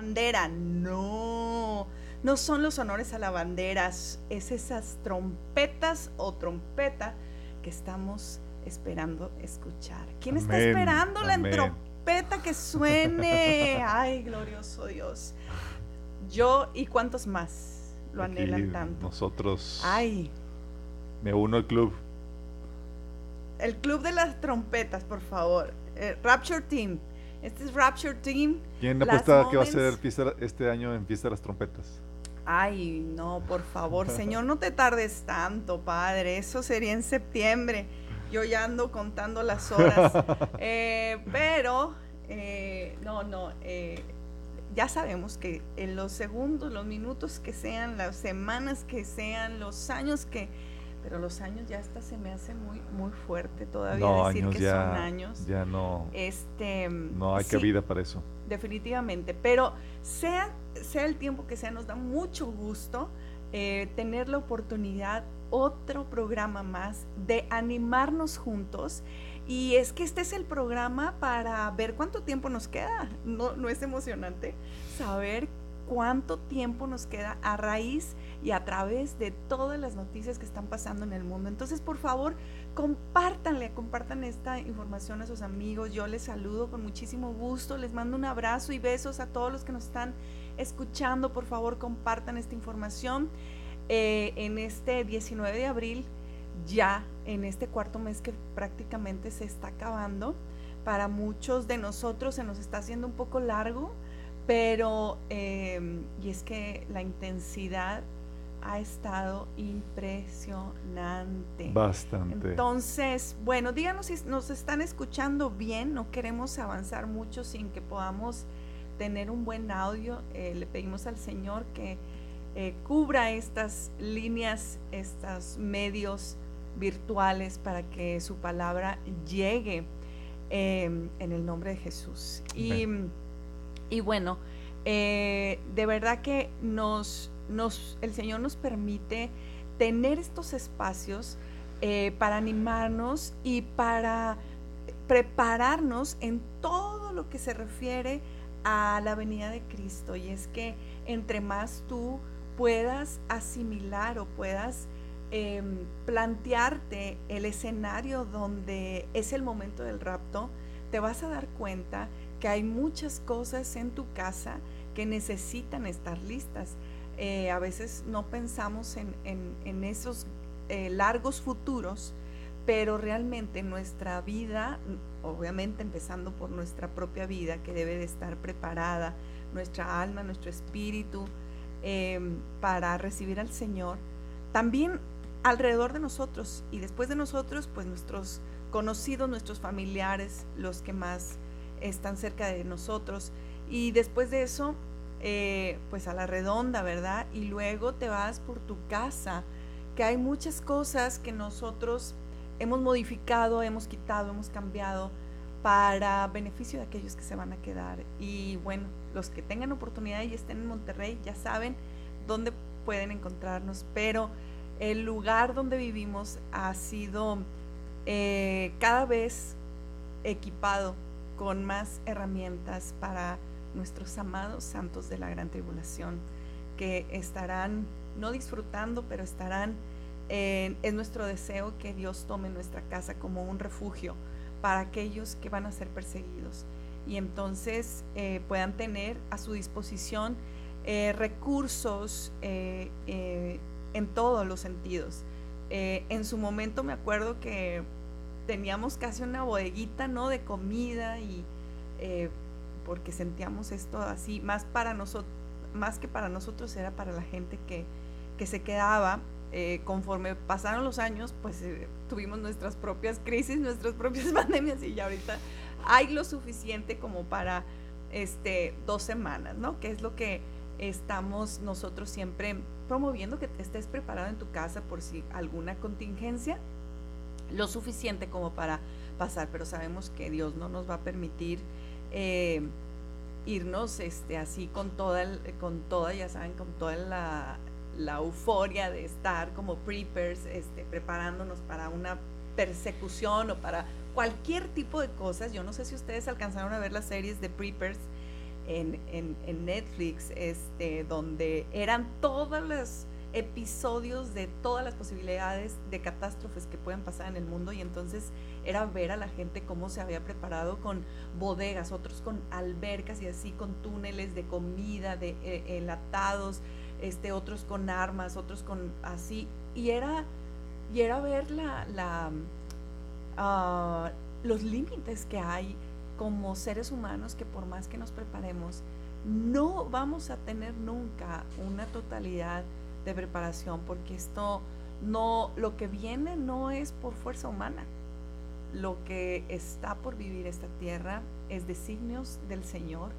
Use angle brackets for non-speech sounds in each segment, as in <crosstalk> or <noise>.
bandera. No, no son los honores a la bandera, es esas trompetas o trompeta que estamos esperando escuchar. ¿Quién está esperando la trompeta que suene? <laughs> Ay, glorioso Dios. Yo y cuántos más lo anhelan tanto. Nosotros. Ay. Me uno al club. El club de las trompetas, por favor. Eh, Rapture Team. Este es Rapture Team. ¿Quién apuesta que va a ser este año en Fiesta de las Trompetas? Ay, no, por favor, <laughs> Señor, no te tardes tanto, Padre. Eso sería en septiembre. Yo ya ando contando las horas. <laughs> Eh, pero, eh, no, no. ya sabemos que en los segundos, los minutos que sean, las semanas que sean, los años que pero los años ya hasta se me hace muy muy fuerte todavía decir que son años. Ya no. Este, no hay cabida para eso. Definitivamente, pero sea sea el tiempo que sea, nos da mucho gusto eh, tener la oportunidad otro programa más de animarnos juntos. Y es que este es el programa para ver cuánto tiempo nos queda. No, no es emocionante saber cuánto tiempo nos queda a raíz y a través de todas las noticias que están pasando en el mundo. Entonces, por favor, compártanle, compartan esta información a sus amigos. Yo les saludo con muchísimo gusto, les mando un abrazo y besos a todos los que nos están escuchando. Por favor, compartan esta información. Eh, en este 19 de abril, ya en este cuarto mes que prácticamente se está acabando, para muchos de nosotros se nos está haciendo un poco largo pero, em, y es que la intensidad ha estado impresionante. Bastante. Entonces, bueno, díganos si nos están escuchando bien, no queremos avanzar mucho sin que podamos tener un buen audio. Eh, le pedimos al Señor que eh, cubra estas líneas, estos medios virtuales para que su palabra llegue em, en el nombre de Jesús. Y y bueno, eh, de verdad que nos, el Señor nos permite tener estos espacios eh, para animarnos y para prepararnos en todo lo que se refiere a la venida de Cristo. Y es que entre más tú puedas asimilar o puedas em, plantearte el escenario donde es el momento del rapto, te vas a dar cuenta que hay muchas cosas en tu casa que necesitan estar listas. Eh, a veces no pensamos en, esos eh, largos futuros, pero realmente nuestra vida, obviamente empezando por nuestra propia vida, que debe de estar preparada, nuestra alma, nuestro espíritu, em, para recibir al Señor, también alrededor de nosotros y después de nosotros, pues nuestros conocidos, nuestros familiares, los que más están cerca de nosotros. Y después de eso, eh, pues a la redonda, ¿verdad? Y luego te vas por tu casa, que hay muchas cosas que nosotros hemos modificado, hemos quitado, hemos cambiado para beneficio de aquellos que se van a quedar. Y bueno, los que tengan oportunidad y estén en Monterrey ya saben dónde pueden encontrarnos, pero el lugar donde vivimos ha sido eh, cada vez equipado con más herramientas para nuestros amados santos de la gran tribulación, que estarán no disfrutando, pero estarán es nuestro deseo que Dios tome nuestra casa como un refugio para aquellos que van a ser perseguidos y entonces eh, puedan tener a su disposición eh, recursos eh, en todos los sentidos. en su momento me acuerdo que teníamos casi una bodeguita, ¿no? De comida y porque sentíamos esto así, más para nosotros, más que para nosotros era para la gente que, que se quedaba. Eh, conforme pasaron los años, pues eh, tuvimos nuestras propias crisis, nuestras propias <laughs> pandemias y ya ahorita hay lo suficiente como para este, dos semanas, ¿no? Que es lo que estamos nosotros siempre promoviendo, que estés preparado en tu casa por si alguna contingencia lo suficiente como para pasar, pero sabemos que Dios no nos va a permitir eh, irnos este, así con toda, con toda, ya saben, con toda la, euforia de estar como preppers, este, preparándonos para una persecución o para cualquier tipo de cosas. Yo no sé si ustedes alcanzaron a ver las series de preppers. en, en, Netflix, este, donde eran todos los episodios de todas las posibilidades de catástrofes que pueden pasar en el mundo y entonces era ver a la gente cómo se había preparado con bodegas, otros con albercas y así con túneles de comida, de eh, enlatados, este, otros con armas, otros con así y era y era ver la, la ah, los límites que hay como seres humanos que por más que nos preparemos, no vamos a tener nunca una totalidad de preparación, porque esto no, lo que viene no es por fuerza humana. Lo que está por vivir esta tierra es designios del Señor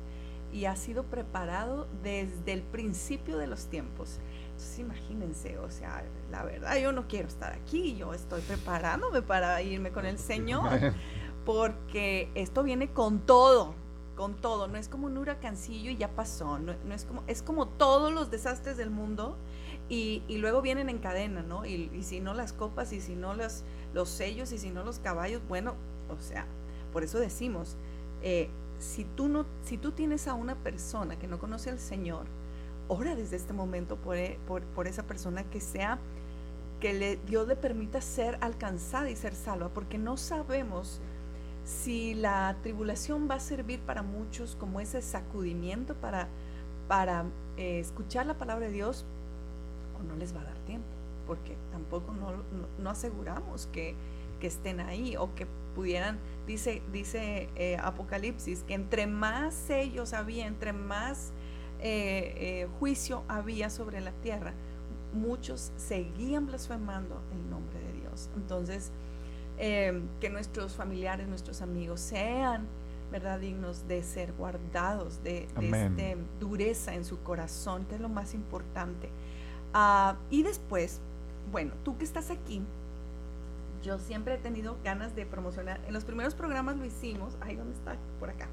y ha sido preparado desde el principio de los tiempos. Entonces imagínense, o sea, la verdad yo no quiero estar aquí, yo estoy preparándome para irme con el Señor. <laughs> porque esto viene con todo, con todo, no es como un huracancillo y ya pasó, no, es como, es como todos los desastres del mundo y, luego vienen en cadena, ¿no? Y, si no las copas y si no los sellos y si no los caballos, bueno, o sea, por eso decimos, eh, si, tú no, si tú tienes a una persona que no conoce al Señor, ora desde este momento por, e, por, por esa persona que sea que le, Dios le permita ser alcanzada y ser salva, porque no sabemos si la tribulación va a servir para muchos como ese sacudimiento para, para eh, escuchar la palabra de Dios, o no les va a dar tiempo, porque tampoco no, aseguramos que, estén ahí o que pudieran, dice, dice eh, Apocalipsis, que entre más sellos había, entre más eh, juicio había sobre la tierra, muchos seguían blasfemando el nombre de Dios. Entonces, Em, que nuestros familiares, nuestros amigos sean, ¿verdad? Dignos de ser guardados, de, este, dureza en su corazón, que es lo más importante. Ah, y después, bueno, tú que estás aquí, yo siempre he tenido ganas de promocionar. En los primeros programas lo hicimos. Ahí, ¿dónde está? Por acá.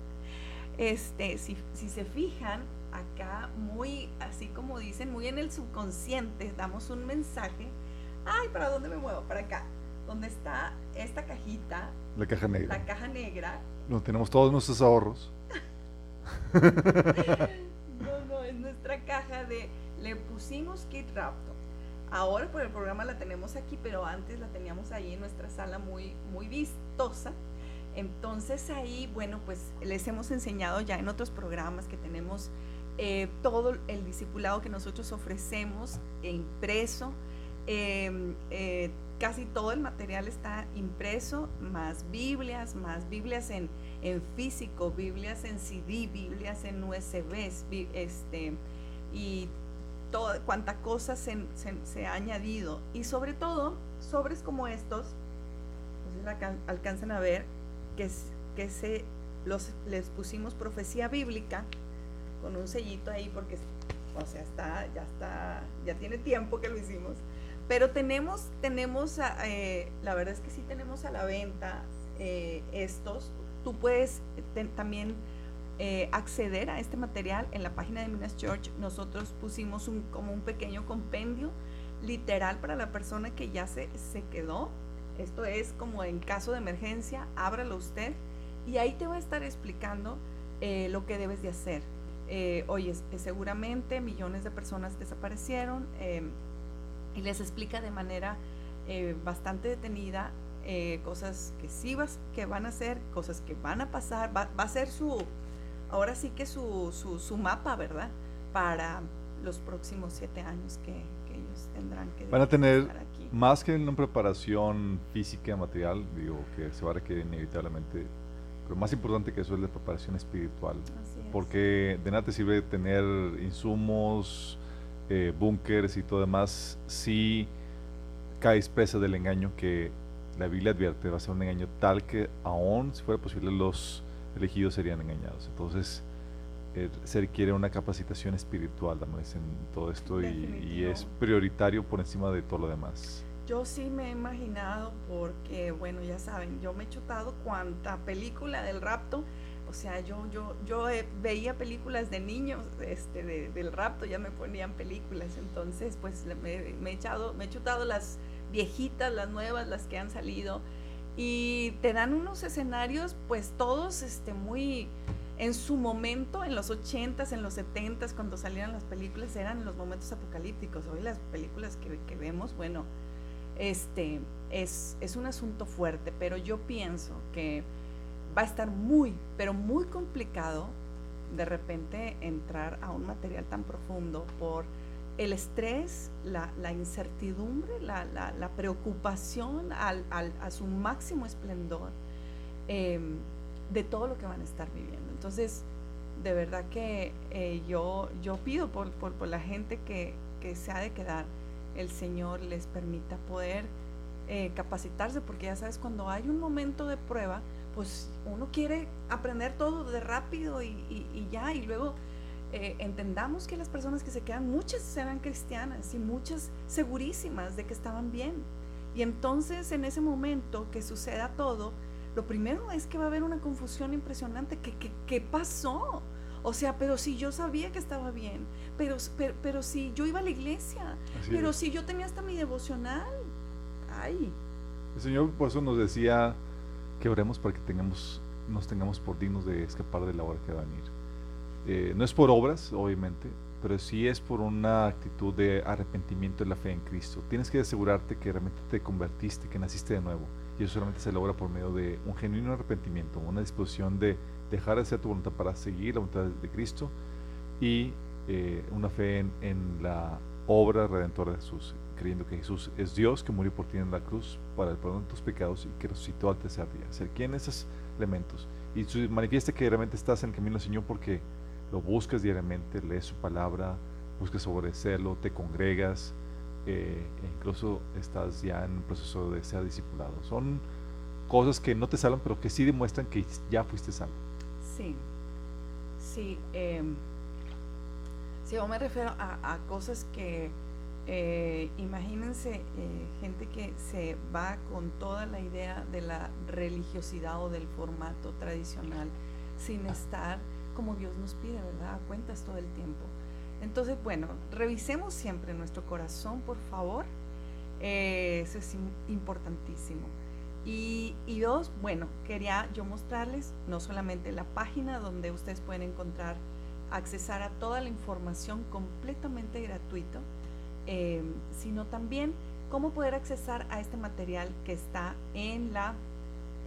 Este, si, si se fijan, acá muy, así como dicen, muy en el subconsciente, damos un mensaje. Ay, ¿para dónde me muevo? Para acá donde está esta cajita. La caja negra. La caja negra. Donde tenemos todos nuestros ahorros. <laughs> no, no, es nuestra caja de... Le pusimos Kit Raptor. Ahora por el programa la tenemos aquí, pero antes la teníamos ahí en nuestra sala muy, muy vistosa. Entonces ahí, bueno, pues les hemos enseñado ya en otros programas que tenemos eh, todo el discipulado que nosotros ofrecemos e impreso. Em, eh, casi todo el material está impreso, más Biblias, más Biblias en, en físico, Biblias en CD, Biblias en USB, este, y toda, cuánta cosa se, ha añadido. Y sobre todo, sobres como estos, alcanzan a ver que, que se, los, les pusimos profecía bíblica con un sellito ahí porque, o sea, está, ya está, ya tiene tiempo que lo hicimos pero tenemos, tenemos, eh, la verdad es que sí tenemos a la venta eh, estos. Tú puedes también eh, acceder a este material en la página de Minas Church. Nosotros pusimos un, como un pequeño compendio literal para la persona que ya se, se quedó. Esto es como en caso de emergencia, ábralo usted y ahí te va a estar explicando lo que debes de hacer. oye, seguramente millones de personas desaparecieron em, y les explica de manera eh, bastante detenida eh, cosas que sí vas, que van a hacer, cosas que van a pasar, va, a ser su, ahora sí que su, su, mapa, ¿verdad? Para los próximos siete años que, ellos tendrán que Van a tener más que una preparación física, material, digo, que se va a requerir inevitablemente, pero más importante que eso es la preparación espiritual. Porque de nada te sirve tener insumos, eh, búnkers y todo demás, si caes presa del engaño que la Biblia advierte, va a ser un engaño tal que aún si fuera posible los elegidos serían engañados. Entonces eh, se requiere una capacitación espiritual en todo esto y, es prioritario por encima de todo lo demás. Yo sí me he imaginado porque, bueno, ya saben, yo me he chutado cuanta película del rapto o sea, yo, yo, yo veía películas de niños, este, del rapto, ya me ponían películas, entonces pues me, he echado, me he chutado las viejitas, las nuevas, las que han salido, y te dan unos escenarios pues todos este, muy, en su momento, en los 80s, en los 70s, cuando salían las películas, eran los momentos apocalípticos. Hoy las películas que, que vemos, bueno, este, es, es un asunto fuerte, pero yo pienso que va a estar muy, pero muy complicado de repente entrar a un material tan profundo por el estrés, la, incertidumbre, la, preocupación al, a su máximo esplendor em, de todo lo que van a estar viviendo. Entonces, de verdad que eh, yo, yo pido por, por, por la gente que, que, se ha de quedar, el Señor les permita poder eh, capacitarse, porque ya sabes, cuando hay un momento de prueba, pues uno quiere aprender todo de rápido y, y, ya, y luego eh, entendamos que las personas que se quedan, muchas eran cristianas y muchas segurísimas de que estaban bien. Y entonces en ese momento que suceda todo, lo primero es que va a haber una confusión impresionante. ¿Qué, qué, pasó? O sea, pero si yo sabía que estaba bien, pero, pero, si yo iba a la iglesia, pero si yo tenía hasta mi devocional. Ay. El Señor por eso nos decía que oremos para que tengamos, nos tengamos por dignos de escapar de la hora que va a venir. Eh, no es por obras, obviamente, pero sí es por una actitud de arrepentimiento de la fe en Cristo. Tienes que asegurarte que realmente te convertiste, que naciste de nuevo y eso solamente se logra por medio de un genuino arrepentimiento, una disposición de dejar de hacer tu voluntad para seguir la voluntad de Cristo y eh, una fe en, la obra redentora de Jesús, creyendo que Jesús es Dios que murió por ti en la cruz para el perdón de tus pecados y que resucitó al tercer día. Ser quien esos elementos y manifieste que realmente estás en el camino del Señor porque lo buscas diariamente, lees su palabra, buscas obedecerlo, te congregas, e incluso estás ya en un proceso de ser discipulado. Son cosas que no te salvan, pero que sí demuestran que ya fuiste salvo. Sí, sí. Eh, yo me refiero a, cosas que, eh, imagínense, eh, gente que se va con toda la idea de la religiosidad o del formato tradicional, sin estar como Dios nos pide, ¿verdad? cuentas todo el tiempo. Entonces, bueno, revisemos siempre nuestro corazón, por favor. Eh, eso es importantísimo. Y, dos, bueno, quería yo mostrarles no solamente la página donde ustedes pueden encontrar, accesar a toda la información completamente gratuito, eh, sino también cómo poder accesar a este material que está en la,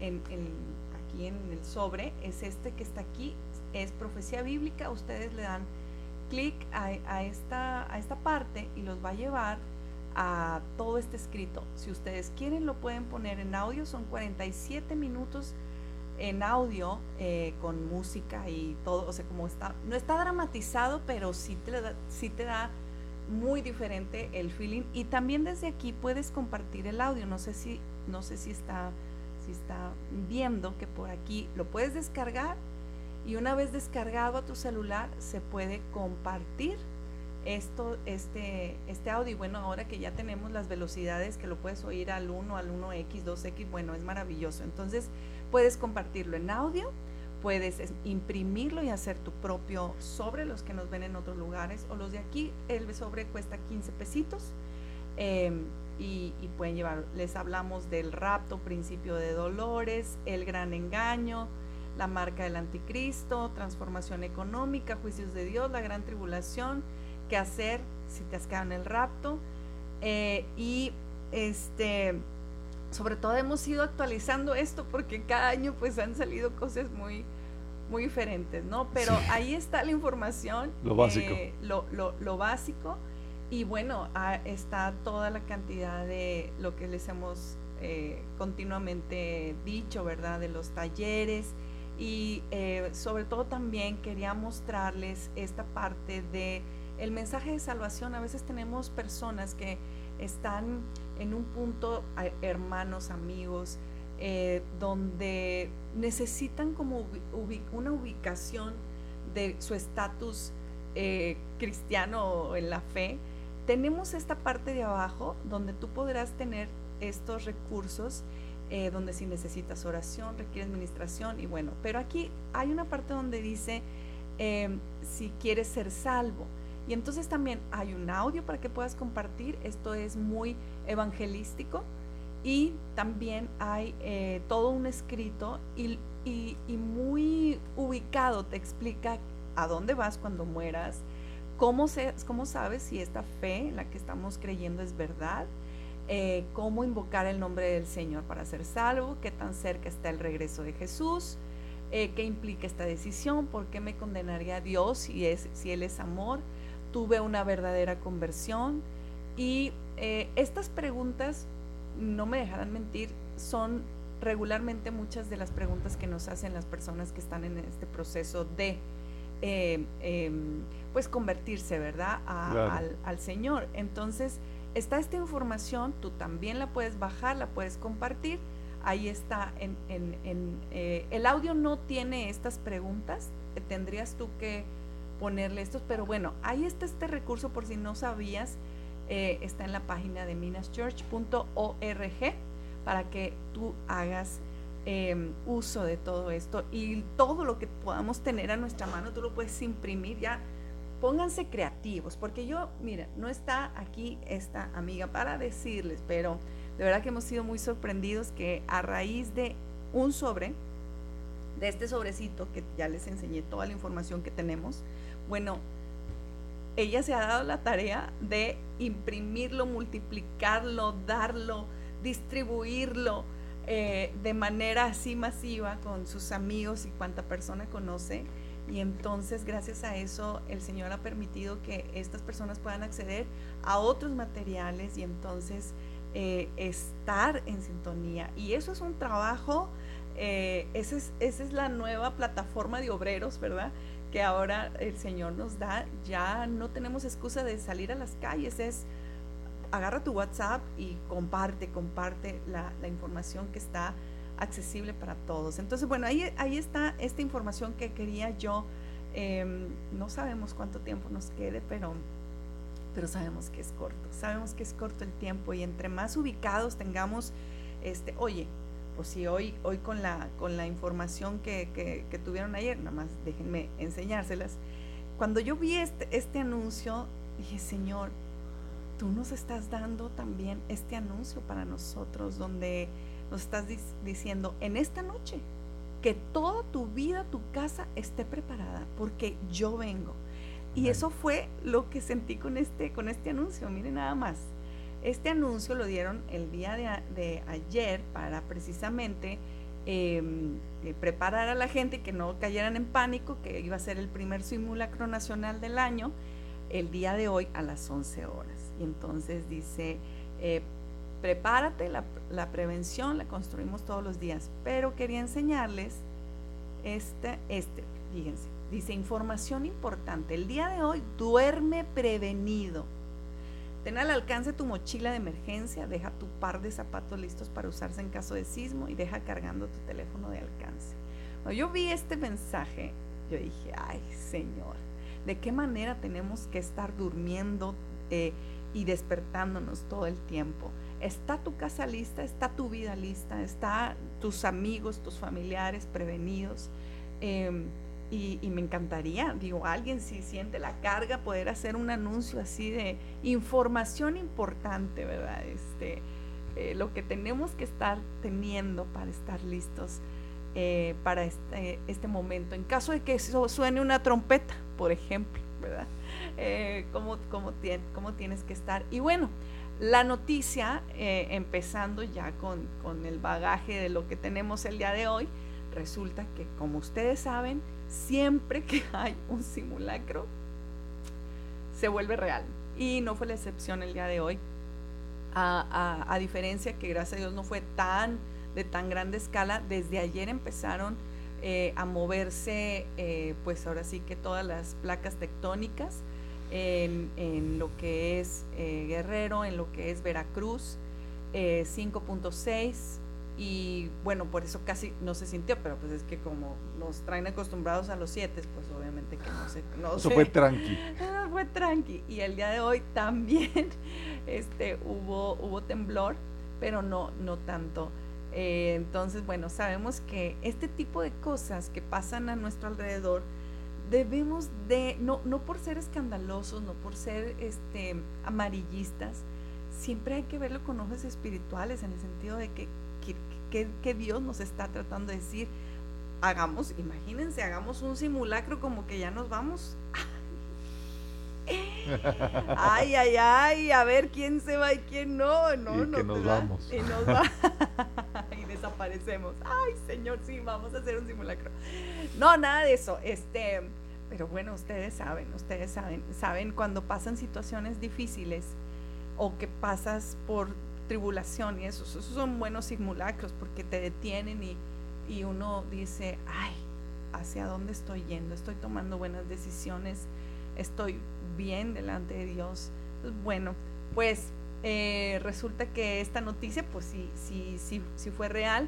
aquí en el sobre, es este que está aquí, es profecía bíblica, ustedes le dan clic a, esta, a esta parte y los va a llevar a todo este escrito. Si ustedes quieren lo pueden poner en audio, son 47 minutos en audio eh, con música y todo, o sea, como está, no está dramatizado, pero sí te, da, sí te da muy diferente el feeling. Y también desde aquí puedes compartir el audio, no sé si, no sé si está, si está viendo que por aquí lo puedes descargar y una vez descargado a tu celular se puede compartir esto, este, este audio. Y bueno, ahora que ya tenemos las velocidades que lo puedes oír al 1, al 1X, 2X, bueno, es maravilloso. Entonces puedes compartirlo en audio, puedes imprimirlo y hacer tu propio sobre, los que nos ven en otros lugares o los de aquí. El sobre cuesta 15 pesitos. Em, y, y pueden llevar, les hablamos del rapto, principio de dolores, el gran engaño, la marca del anticristo, transformación económica, juicios de Dios, la gran tribulación, qué hacer si te has quedado en el rapto. Eh, y este, sobre todo hemos ido actualizando esto porque cada año pues han salido cosas muy, muy diferentes, ¿no? Pero ahí está la información. Lo básico. Eh, lo, lo, lo, básico. Y bueno, está toda la cantidad de lo que les hemos eh, continuamente dicho, ¿verdad? De los talleres, y eh, sobre todo también quería mostrarles esta parte de el mensaje de salvación. A veces tenemos personas que están en un punto, hermanos, amigos, eh, donde necesitan como una ubicación de su estatus eh, cristiano en la fe. Tenemos esta parte de abajo donde tú podrás tener estos recursos eh, donde si necesitas oración, requiere administración y bueno, pero aquí hay una parte donde dice em, si quieres ser salvo. Y entonces también hay un audio para que puedas compartir, esto es muy evangelístico Y también hay eh, todo un escrito y, muy ubicado, te explica a dónde vas cuando mueras, cómo, se, cómo sabes si esta fe en la que estamos creyendo es verdad, eh, cómo invocar el nombre del Señor para ser salvo, qué tan cerca está el regreso de Jesús, eh, qué implica esta decisión, por qué me condenaría a Dios si, es, si Él es amor, tuve una verdadera conversión. Y eh, estas preguntas, no me dejarán mentir, son regularmente muchas de las preguntas que nos hacen las personas que están en este proceso de em, pues convertirse, ¿verdad? al, al Señor. Entonces, está esta información, tú también la puedes bajar, la puedes compartir ahí está. En, eh, el audio no tiene estas preguntas, eh, tendrías tú que ponerle estos, pero bueno, ahí está este recurso por si no sabías, eh, está en la página de minaschurch.org para que tú hagas em, uso de todo esto y todo lo que podamos tener a nuestra mano, tú lo puedes imprimir ya. Pónganse creativos, porque yo, mira, no está aquí esta amiga para decirles, pero de verdad que hemos sido muy sorprendidos que a raíz de un sobre, de este sobrecito que ya les enseñé toda la información que tenemos, bueno, ella se ha dado la tarea de imprimirlo, multiplicarlo, darlo, distribuirlo eh, de manera así masiva con sus amigos y cuanta persona conoce. Y entonces, gracias a eso, el Señor ha permitido que estas personas puedan acceder a otros materiales y entonces eh, estar en sintonía. Y eso es un trabajo, eh, esa, es, esa es la nueva plataforma de obreros, ¿verdad? Que ahora el Señor nos da. Ya no tenemos excusa de salir a las calles, es agarra tu WhatsApp y comparte, comparte la, información que está accesible para todos. Entonces, bueno, ahí, ahí está esta información que quería yo. Em, no sabemos cuánto tiempo nos quede, pero pero sabemos que es corto, sabemos que es corto el tiempo y entre más ubicados tengamos, este, oye, pues si hoy, hoy con, la, con la información que, que, tuvieron ayer, nada más déjenme enseñárselas, cuando yo vi este, este anuncio, dije, Señor, tú nos estás dando también este anuncio para nosotros, donde nos estás diciendo, en esta noche, que toda tu vida, tu casa esté preparada, porque yo vengo y eso fue lo que sentí con este, con este anuncio, miren nada más. Este anuncio lo dieron el día de, ayer para precisamente em, eh, preparar a la gente que no cayeran en pánico, que iba a ser el primer simulacro nacional del año, el día de hoy a las 11 horas. Y entonces dice, eh, prepárate, la, prevención la construimos todos los días, pero quería enseñarles este, este, fíjense Dice, información importante. El día de hoy duerme prevenido. Ten al alcance tu mochila de emergencia, deja tu par de zapatos listos para usarse en caso de sismo y deja cargando tu teléfono de alcance. Cuando yo vi este mensaje, yo dije, ay Señor, ¿de qué manera tenemos que estar durmiendo eh, y despertándonos todo el tiempo? ¿Está tu casa lista? ¿Está tu vida lista? ¿Está tus amigos, tus familiares prevenidos? Em, y, me encantaría, digo, alguien si siente la carga, poder hacer un anuncio así de información importante, ¿verdad? Este, eh, lo que tenemos que estar teniendo para estar listos eh, para este, este, momento. En caso de que suene una trompeta, por ejemplo, ¿verdad? Eh, ¿cómo, cómo, cómo, tienes que estar? Y bueno, la noticia, empezando ya con, con el bagaje de lo que tenemos el día de hoy, resulta que, como ustedes saben, siempre que <laughs> hay un simulacro, se vuelve real. Y no fue la excepción el día de hoy. A, diferencia que gracias a Dios no fue tan de tan grande escala, desde ayer empezaron eh, a moverse, eh, pues ahora sí que todas las placas tectónicas en, lo que es eh, Guerrero, en lo que es Veracruz, 5.6, y bueno, por eso casi no se sintió, pero pues es que como nos traen acostumbrados a los siete, pues obviamente que no se... No eso fue tranqui. <laughs> Ah, fue tranqui. Y el día de hoy también <laughs> este, hubo, hubo temblor, pero no, no tanto. Eh, entonces, bueno, sabemos que este tipo de cosas que pasan a nuestro alrededor, debemos de, no, no por ser escandalosos, no por ser este, amarillistas, siempre hay que verlo con ojos espirituales, en el sentido de que, que, Dios nos está tratando de decir, hagamos, imagínense, hagamos un simulacro como que ya nos vamos. <laughs> Ay, ay, ay, a ver quién se va y quién no. No, y no. Que nos vamos. Y nos va. <laughs> y desaparecemos. Ay, señor, sí, vamos a hacer un simulacro. No, nada de eso. Este, pero bueno, ustedes saben, ustedes saben, saben cuando pasan situaciones difíciles o que pasas por tribulación y eso, esos son buenos simulacros porque te detienen y, y uno dice, ay, ¿hacia dónde estoy yendo? Estoy tomando buenas decisiones, estoy bien delante de Dios. Pues, bueno, pues eh, resulta que esta noticia, pues sí, sí, sí, sí fue real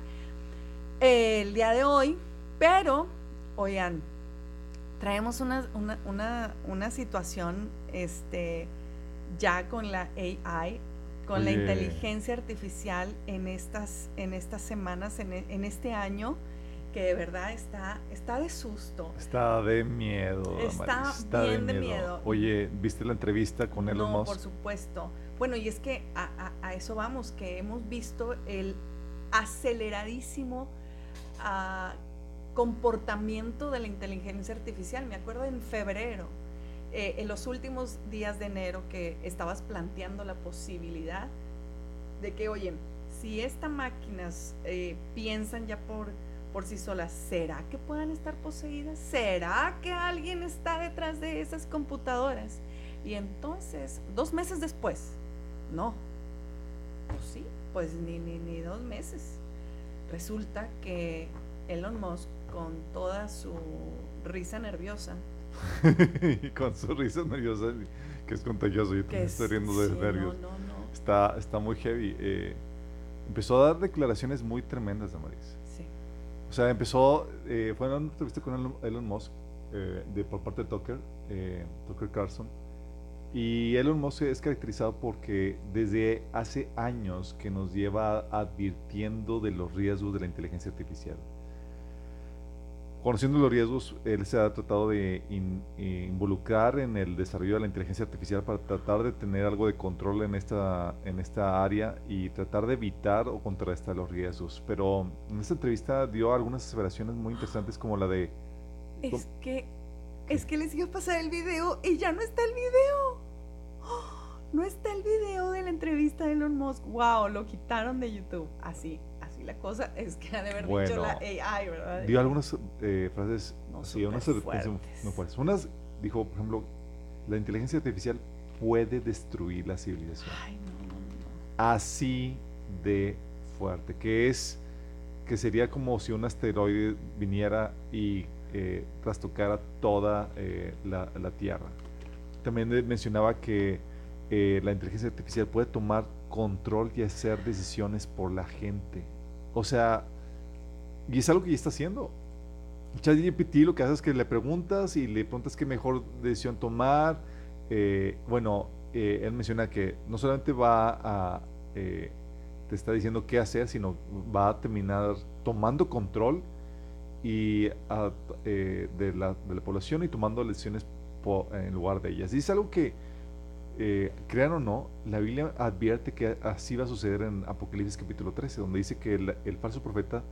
el día de hoy, pero, oigan, traemos una, una, una, una situación, este, ya con la AI, con la inteligencia artificial en estas, en estas semanas, en, en, este año, que de verdad está, está de susto. Está de miedo. Está, bien de miedo. Oye, ¿viste la entrevista con Elon no, por supuesto. Bueno, y es que a, a, eso vamos, que hemos visto el aceleradísimo uh, comportamiento de la inteligencia artificial. Me acuerdo en febrero eh, en los últimos días de enero que estabas planteando la posibilidad de que, oye, si estas máquinas eh, piensan ya por, por sí solas, ¿será que puedan estar poseídas? ¿Será que alguien está detrás de esas computadoras? Y entonces, dos meses después, no, pues sí, pues ni, ni, ni dos meses. Resulta que Elon Musk, con toda su risa nerviosa, <laughs> con su risa nerviosa, que es contagioso, yo también estoy riendo de nervios. Está, está muy heavy. Eh, empezó a dar declaraciones muy tremendas, Damaris. Sí. O sea, empezó, eh, fue en una entrevista con Elon, Musk, eh, de, por parte de Tucker, Tucker Carlson. Y Elon Musk es caracterizado porque desde hace años que nos lleva advirtiendo de los riesgos de la inteligencia artificial. Conociendo los riesgos, él se ha tratado de involucrar en el desarrollo de la inteligencia artificial para tratar de tener algo de control en esta, en esta área y tratar de evitar o contrarrestar los riesgos. Pero en esta entrevista dio algunas aseveraciones muy interesantes como la de... Es que, es que les iba a pasar el video y ya no está el video. no está el video de la entrevista de Elon Musk. Wow, lo quitaron de YouTube. Así la cosa <laughs> es que ha de haber dicho la AI, ¿verdad? Dio algunas eh, frases, no, sí, unas fuertes. fuertes. Unas dijo, por ejemplo, la inteligencia artificial puede destruir la civilización. Ay, no, no, no. Así de fuerte, que es que sería como si un asteroide viniera y eh, trastocara toda eh, la, la, Tierra. También mencionaba que eh, la inteligencia artificial puede tomar control y hacer decisiones por la gente. O sea, y es algo que ya está haciendo. ChatGPT lo que hace es que le preguntas y le preguntas qué mejor decisión tomar. Eh, bueno, eh, él menciona que no solamente va a, eh, te está diciendo qué hacer, sino va a terminar tomando control y de, la, de, la, población y tomando decisiones en lugar de ellas. Y es algo que eh, crean o no, la Biblia advierte que así va a suceder en Apocalipsis capítulo 13, donde dice que el, falso profeta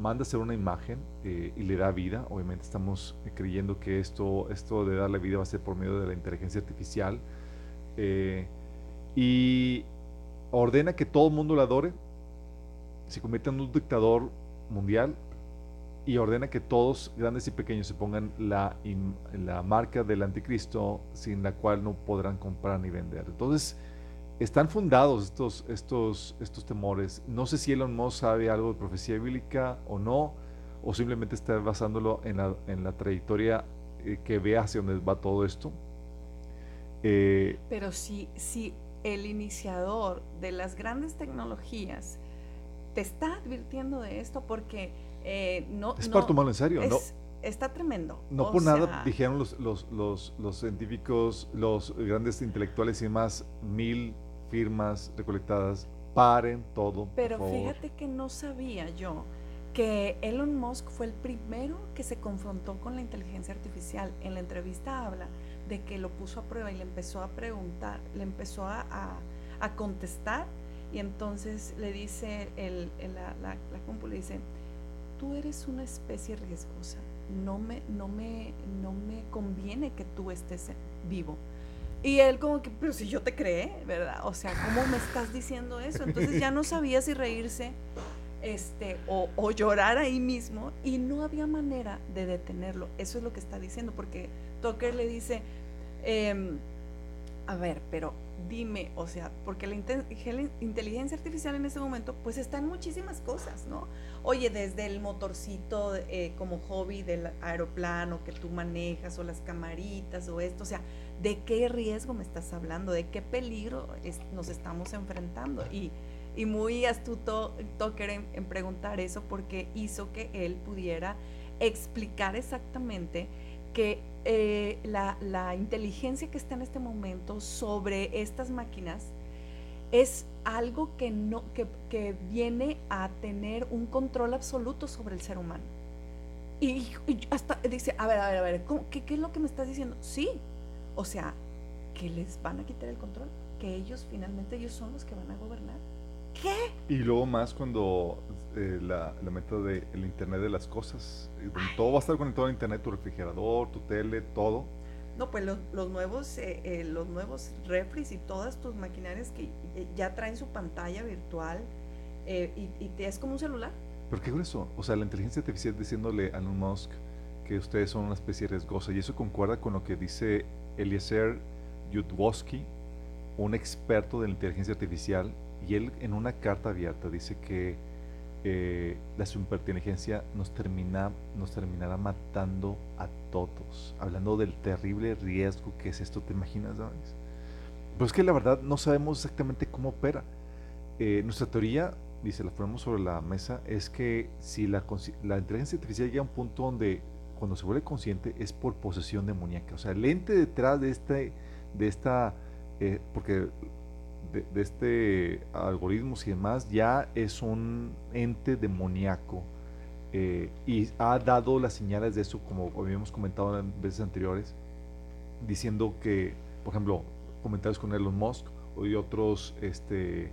manda hacer una imagen eh, y le da vida. Obviamente estamos creyendo que esto, esto de darle vida va a ser por medio de la inteligencia artificial. Eh, y ordena que todo el mundo la adore, se convierta en un dictador mundial y ordena que todos, grandes y pequeños, se pongan la, la marca del anticristo sin la cual no podrán comprar ni vender. Entonces, están fundados estos, estos, estos temores. No sé si Elon Musk sabe algo de profecía bíblica o no, o simplemente está basándolo en la, en la trayectoria eh, que ve hacia dónde va todo esto. Eh, Pero si, si el iniciador de las grandes tecnologías te está advirtiendo de esto, porque eh, no, es para tomarlo en serio, ¿no? Está tremendo. No por nada dijeron los, los, los, los, científicos, los grandes intelectuales y demás, mil firmas recolectadas, paren todo. Pero fíjate que no sabía yo que Elon Musk fue el primero que se confrontó con la inteligencia artificial. En la entrevista habla de que lo puso a prueba y le empezó a preguntar, le empezó a, a, contestar y entonces le dice el, la, la, la le dice, tú eres una especie riesgosa, no me, no me, no me conviene que tú estés vivo. Y él como que, pero si yo te creé, ¿verdad? O sea, ¿cómo me estás diciendo eso? Entonces ya no sabía si reírse este, o, llorar ahí mismo y no había manera de detenerlo. Eso es lo que está diciendo, porque Tucker le dice, em, a ver, pero dime, o sea, porque la inteligencia artificial en ese momento, pues está en muchísimas cosas, ¿no? Oye, desde el motorcito eh, como hobby del aeroplano que tú manejas, o las camaritas, o esto, o sea, ¿de qué riesgo me estás hablando? ¿De qué peligro nos estamos enfrentando? Y, y muy astuto Tucker en preguntar eso porque hizo que él pudiera explicar exactamente que eh, la, inteligencia que está en este momento sobre estas máquinas es algo que, no, que, viene a tener un control absoluto sobre el ser humano. Y, hasta dice, a ver, a ver, a ver, qué, ¿qué es lo que me estás diciendo? Sí, o sea, que les van a quitar el control, que ellos finalmente ellos son los que van a gobernar. ¿Qué? Y luego más cuando eh, la, la, meta del Internet de las cosas. todo va a estar conectado a Internet, tu refrigerador, tu tele, todo. No, pues los, nuevos, eh, eh, los nuevos refris y todas tus maquinarias que ya traen su pantalla virtual y, y es como un celular. ¿Pero qué eso? O sea, la inteligencia artificial diciéndole a Elon Musk que ustedes son una especie riesgosa y eso concuerda con lo que dice Eliezer Yudwoski, un experto de la inteligencia artificial, y él en una carta abierta dice que eh, la superinteligencia nos, termina, nos terminará matando a todos. Hablando del terrible riesgo que es esto, ¿te imaginas? Pero es que la verdad no sabemos exactamente cómo opera. Eh, nuestra teoría, dice, la ponemos sobre la mesa, es que si la, la inteligencia artificial llega a un punto donde cuando se vuelve consciente es por posesión demoníaca. O sea, el ente detrás de, este, de esta, eh, porque de, este algoritmos y demás ya es un ente demoníaco eh, y ha dado las señales de eso, como habíamos comentado en veces anteriores, diciendo que, por ejemplo, comentarios con Elon Musk y otros este,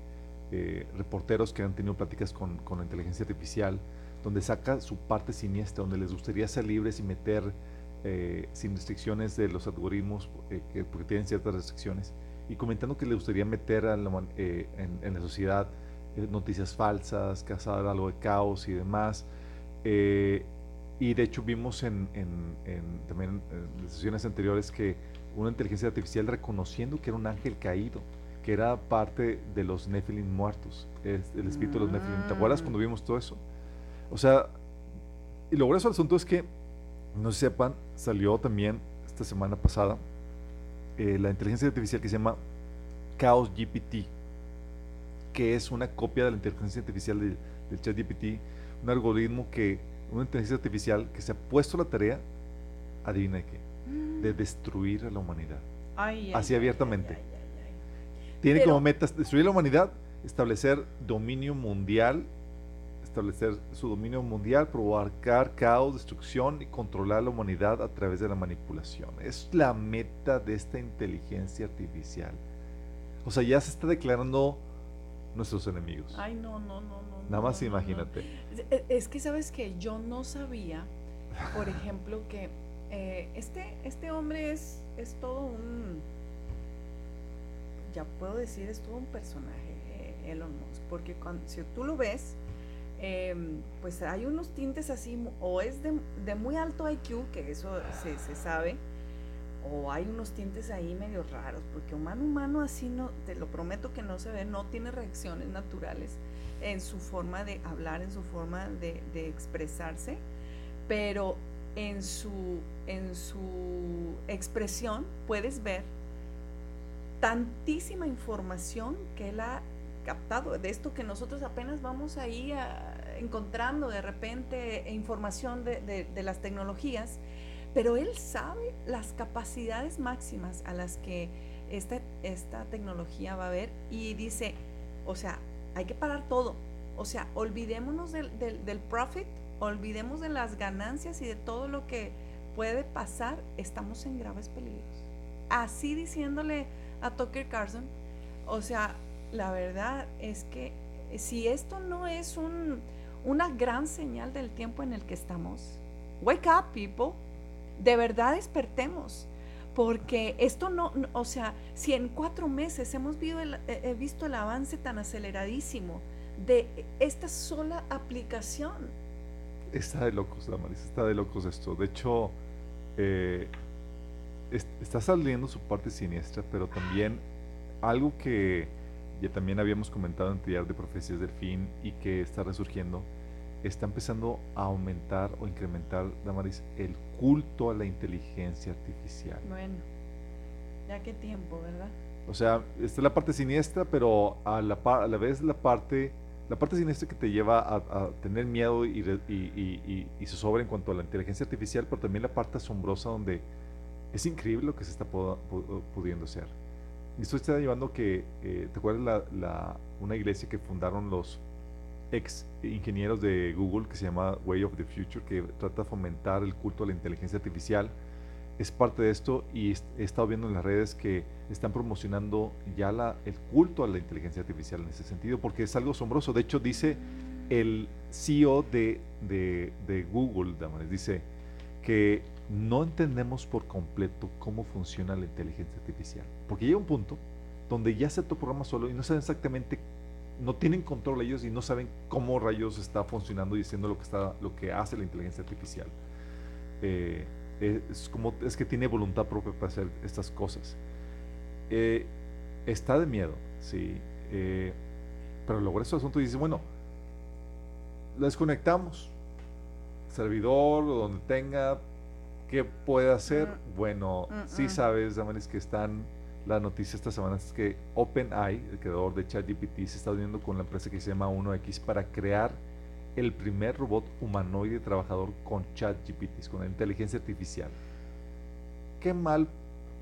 eh, reporteros que han tenido pláticas con, con, la inteligencia artificial, donde saca su parte siniestra, donde les gustaría ser libres y meter eh, sin restricciones de los algoritmos, que, porque tienen ciertas restricciones y comentando que le gustaría meter eh, en, la sociedad eh, noticias falsas, causar algo de caos y demás. Eh, y de hecho vimos en, también sesiones anteriores que una inteligencia artificial reconociendo que era un ángel caído, que era parte de los Nephilim muertos, el espíritu de los Nephilim. ¿Te acuerdas cuando vimos todo eso? O sea, y lo grueso del asunto es que, no se sepan, salió también esta semana pasada eh, la inteligencia artificial que se llama Chaos GPT, que es una copia de la inteligencia artificial del, chat GPT, un algoritmo que, una inteligencia artificial que se ha puesto la tarea, adivina qué, de mm. destruir a la humanidad. así abiertamente. Tiene como meta destruir la humanidad, establecer dominio mundial establecer su dominio mundial, provocar caos, destrucción y controlar la humanidad a través de la manipulación. Es la meta de esta inteligencia artificial. O sea, ya se está declarando nuestros enemigos. Ay, no, no, no, no. Nada más imagínate. Es que sabes que yo no sabía, por ejemplo, que eh, este, este hombre es, es todo un, ya puedo decir, es todo un personaje, eh, Elon Musk, porque cuando, si tú lo ves, Em, pues hay unos tintes así, o es de, muy alto IQ, que eso se, sabe, o hay unos tintes ahí medio raros, porque humano humano así no, te lo prometo que no se ve, no tiene reacciones naturales en su forma de hablar, en su forma de, de expresarse, pero en su, en su expresión puedes ver tantísima información que él ha captado, de esto que nosotros apenas vamos ahí encontrando de repente información de, las tecnologías, pero él sabe las capacidades máximas a las que esta, esta tecnología va a haber y dice, o sea, hay que parar todo, o sea, olvidémonos del, del profit, olvidemos de las ganancias y de todo lo que puede pasar, estamos en graves peligros. así diciéndole a Tucker Carlson, o sea, la verdad es que si esto no es un, una gran señal del tiempo en el que estamos, wake up people, de verdad despertemos porque esto no, o sea, si en cuatro meses hemos visto el, avance tan aceleradísimo de esta sola aplicación. Está de locos, la Marisa, está de locos esto. De hecho, eh, está saliendo su parte siniestra, pero también algo que ya también habíamos comentado en Tillar de Profecías del Fin y que está resurgiendo, está empezando a aumentar o incrementar, Damaris, el culto a la inteligencia artificial. Bueno, ya qué tiempo, ¿verdad? O sea, esta es la parte siniestra, pero a la, a la vez la parte, la parte siniestra que te lleva a, tener miedo y, y, y, se sobra en cuanto a la inteligencia artificial, pero también la parte asombrosa donde es increíble lo que se está pudiendo hacer. Esto está llevando que, eh, ¿te acuerdas la, una iglesia que fundaron los ex ingenieros de Google que se llama Way of the Future, que trata de fomentar el culto a la inteligencia artificial. Es parte de esto y he estado viendo en las redes que están promocionando ya la, el culto a la inteligencia artificial en ese sentido, porque es algo asombroso. De hecho, dice el CEO de, de, de Google, dice que no entendemos por completo cómo funciona la inteligencia artificial, porque llega un punto donde ya se programa solo y no saben exactamente no tienen control ellos y no saben cómo rayos está funcionando y haciendo lo que, está, lo que hace la inteligencia artificial. Eh, es como es que tiene voluntad propia para hacer estas cosas. Eh, está de miedo, sí. Eh, pero logra ese asunto y dice, bueno, desconectamos. Servidor o donde tenga, ¿qué puede hacer? Mm. Bueno, mm, sí mm. sabes, Damaris, que están la noticia esta semana es que OpenAI, el creador de ChatGPT, se está uniendo con la empresa que se llama 1X para crear el primer robot humanoide trabajador con ChatGPT, con la inteligencia artificial. ¿Qué, mal,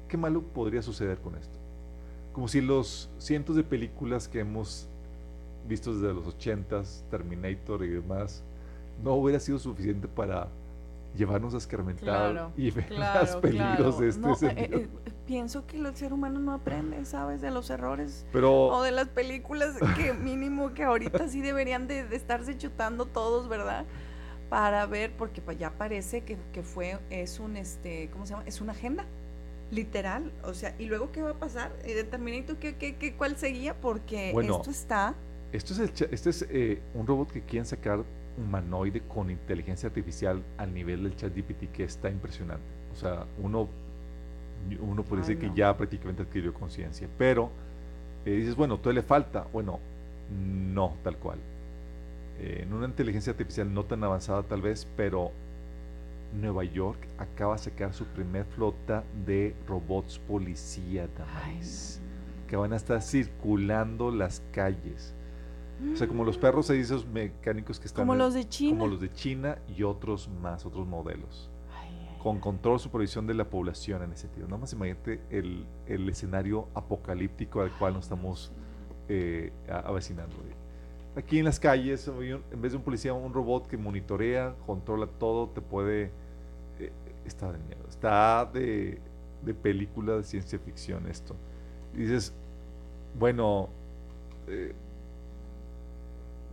¿Qué malo podría suceder con esto? Como si los cientos de películas que hemos visto desde los 80s, Terminator y demás, no hubiera sido suficiente para llevarnos a escarmentar y ver los peligros de este sentido. Eh, eh, pienso que el ser humano no aprende, ¿sabes? De los errores. Pero, o de las películas que <laughs> mínimo que ahorita sí deberían de, estarse chutando todos, ¿verdad? Para ver, porque ya parece que, que, fue, es un, este, ¿cómo se llama? Es una agenda, literal. O sea, ¿y luego qué va a pasar? ¿Y determinito qué, qué, qué, cuál seguía? Porque esto está... Esto es, el, este es eh, un robot que quieren sacar humanoide con inteligencia artificial al nivel del chat GPT que está impresionante. O sea, uno uno puede decir que ya prácticamente adquirió conciencia, pero eh, dices, bueno, todavía le falta. Bueno, no, tal cual. Eh, en una inteligencia artificial no tan avanzada tal vez, pero Nueva York acaba de sacar su primer flota de robots policía también, que van a estar circulando las calles. O sea, como los perros, esos mecánicos que están... Como los de China. Como los de China y otros más, otros modelos con control, supervisión de la población en ese sentido. Nada más imagínate el, el escenario apocalíptico al cual nos estamos eh, avecinando. Aquí en las calles, en vez de un policía, un robot que monitorea, controla todo, te puede... Eh, está de miedo, está de, de película de ciencia ficción esto. Y dices, bueno, eh,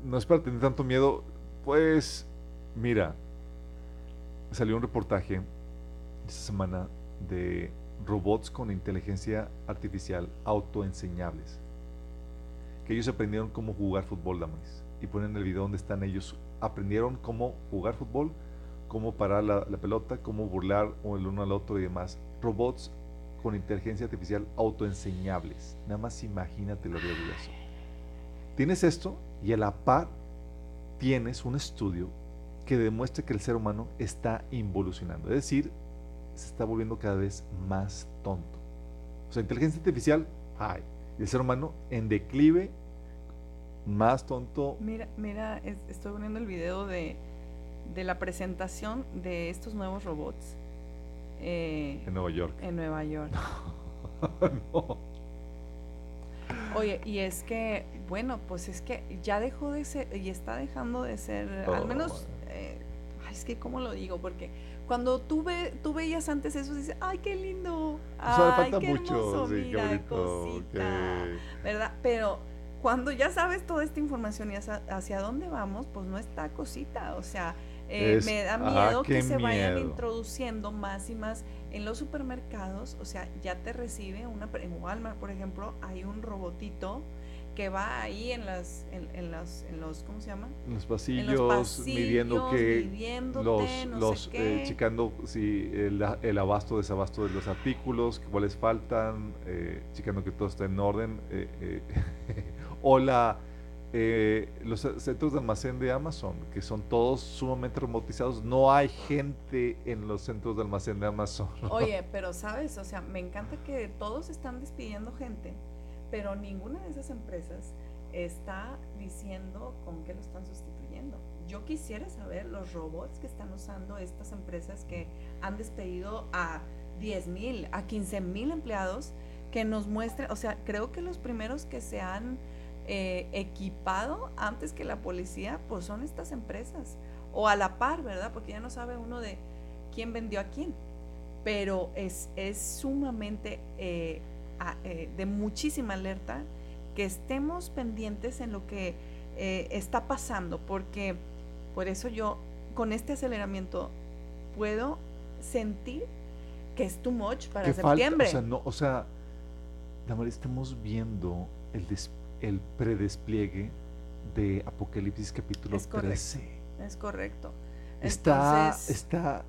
no es para tener tanto miedo, pues mira, salió un reportaje esta semana de robots con inteligencia artificial autoenseñables. Que ellos aprendieron cómo jugar fútbol, damas. Y ponen el video donde están ellos. Aprendieron cómo jugar fútbol, cómo parar la, pelota, cómo burlar el uno al otro y demás. Robots con inteligencia artificial autoenseñables. Nada más imagínate lo glorioso. Tienes esto y a la par tienes un estudio que demuestra que el ser humano está involucionando. Es decir, se está volviendo cada vez más tonto. O sea, inteligencia artificial, hay. Y el ser humano en declive, más tonto. Mira, mira, estoy poniendo el video de, de, la presentación de estos nuevos robots. Eh, en Nueva York. En Nueva York. <laughs> no. Oye, y es que, bueno, pues es que ya dejó de ser, y está dejando de ser, al menos, eh, es que, ¿cómo lo digo? Porque cuando tú, ve, tú veías antes eso, dices, ay, qué lindo. Ay, qué mucho, sí, mira, cosita. ¿Verdad? Pero cuando ya sabes toda esta información y hacia, dónde vamos, pues no está cosita. O sea, eh, me da miedo que se vayan introduciendo más y más en los supermercados. O sea, ya te recibe una, en Walmart, por ejemplo, hay un robotito que va ahí en las en, en, las en los cómo se llama en los pasillos, midiendo que los, los eh, checando si el, el, abasto desabasto de los artículos cuáles faltan eh, checando que todo está en orden eh, <laughs> eh los centros de almacén de Amazon que son todos sumamente robotizados no hay gente en los centros de almacén de Amazon oye pero sabes o sea me encanta que todos están despidiendo gente pero ninguna de esas empresas está diciendo con qué lo están sustituyendo. Yo quisiera saber los robots que están usando estas empresas que han despedido a 10 mil, a 15 mil empleados, que nos muestren, o sea, creo que los primeros que se han eh, equipado antes que la policía, pues son estas empresas, o a la par, ¿verdad? Porque ya no sabe uno de quién vendió a quién, pero es, es sumamente... Eh, eh, de muchísima alerta, que estemos pendientes en lo que está pasando, porque por eso yo con este aceleramiento puedo sentir que es too much para septiembre. o sea, no, o sea, estamos viendo el, el predespliegue de Apocalipsis capítulo es 13. Es correcto. Está, está.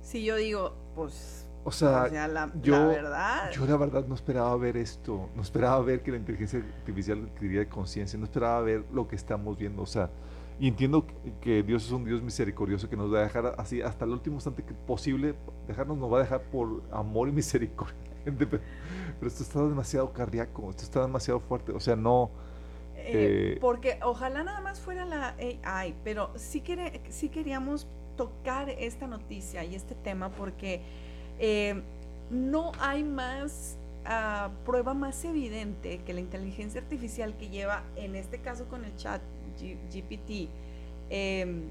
Si yo digo, pues o sea, la, yo, verdad. yo la verdad no esperaba ver esto, no esperaba ver que la inteligencia artificial adquiriera conciencia, no esperaba ver lo que estamos viendo, o sea, y entiendo que Dios es un Dios misericordioso que nos va a dejar así hasta el último instante que posible, dejarnos nos va a dejar por amor y misericordia, pero, esto está demasiado cardíaco, esto está demasiado fuerte, o sea, no... Eh, eh, porque ojalá nada más fuera la AI, pero sí, sí queríamos tocar esta noticia y este tema porque eh, no hay más ah, prueba más evidente que la inteligencia artificial que lleva, en este caso con el chat GPT, em,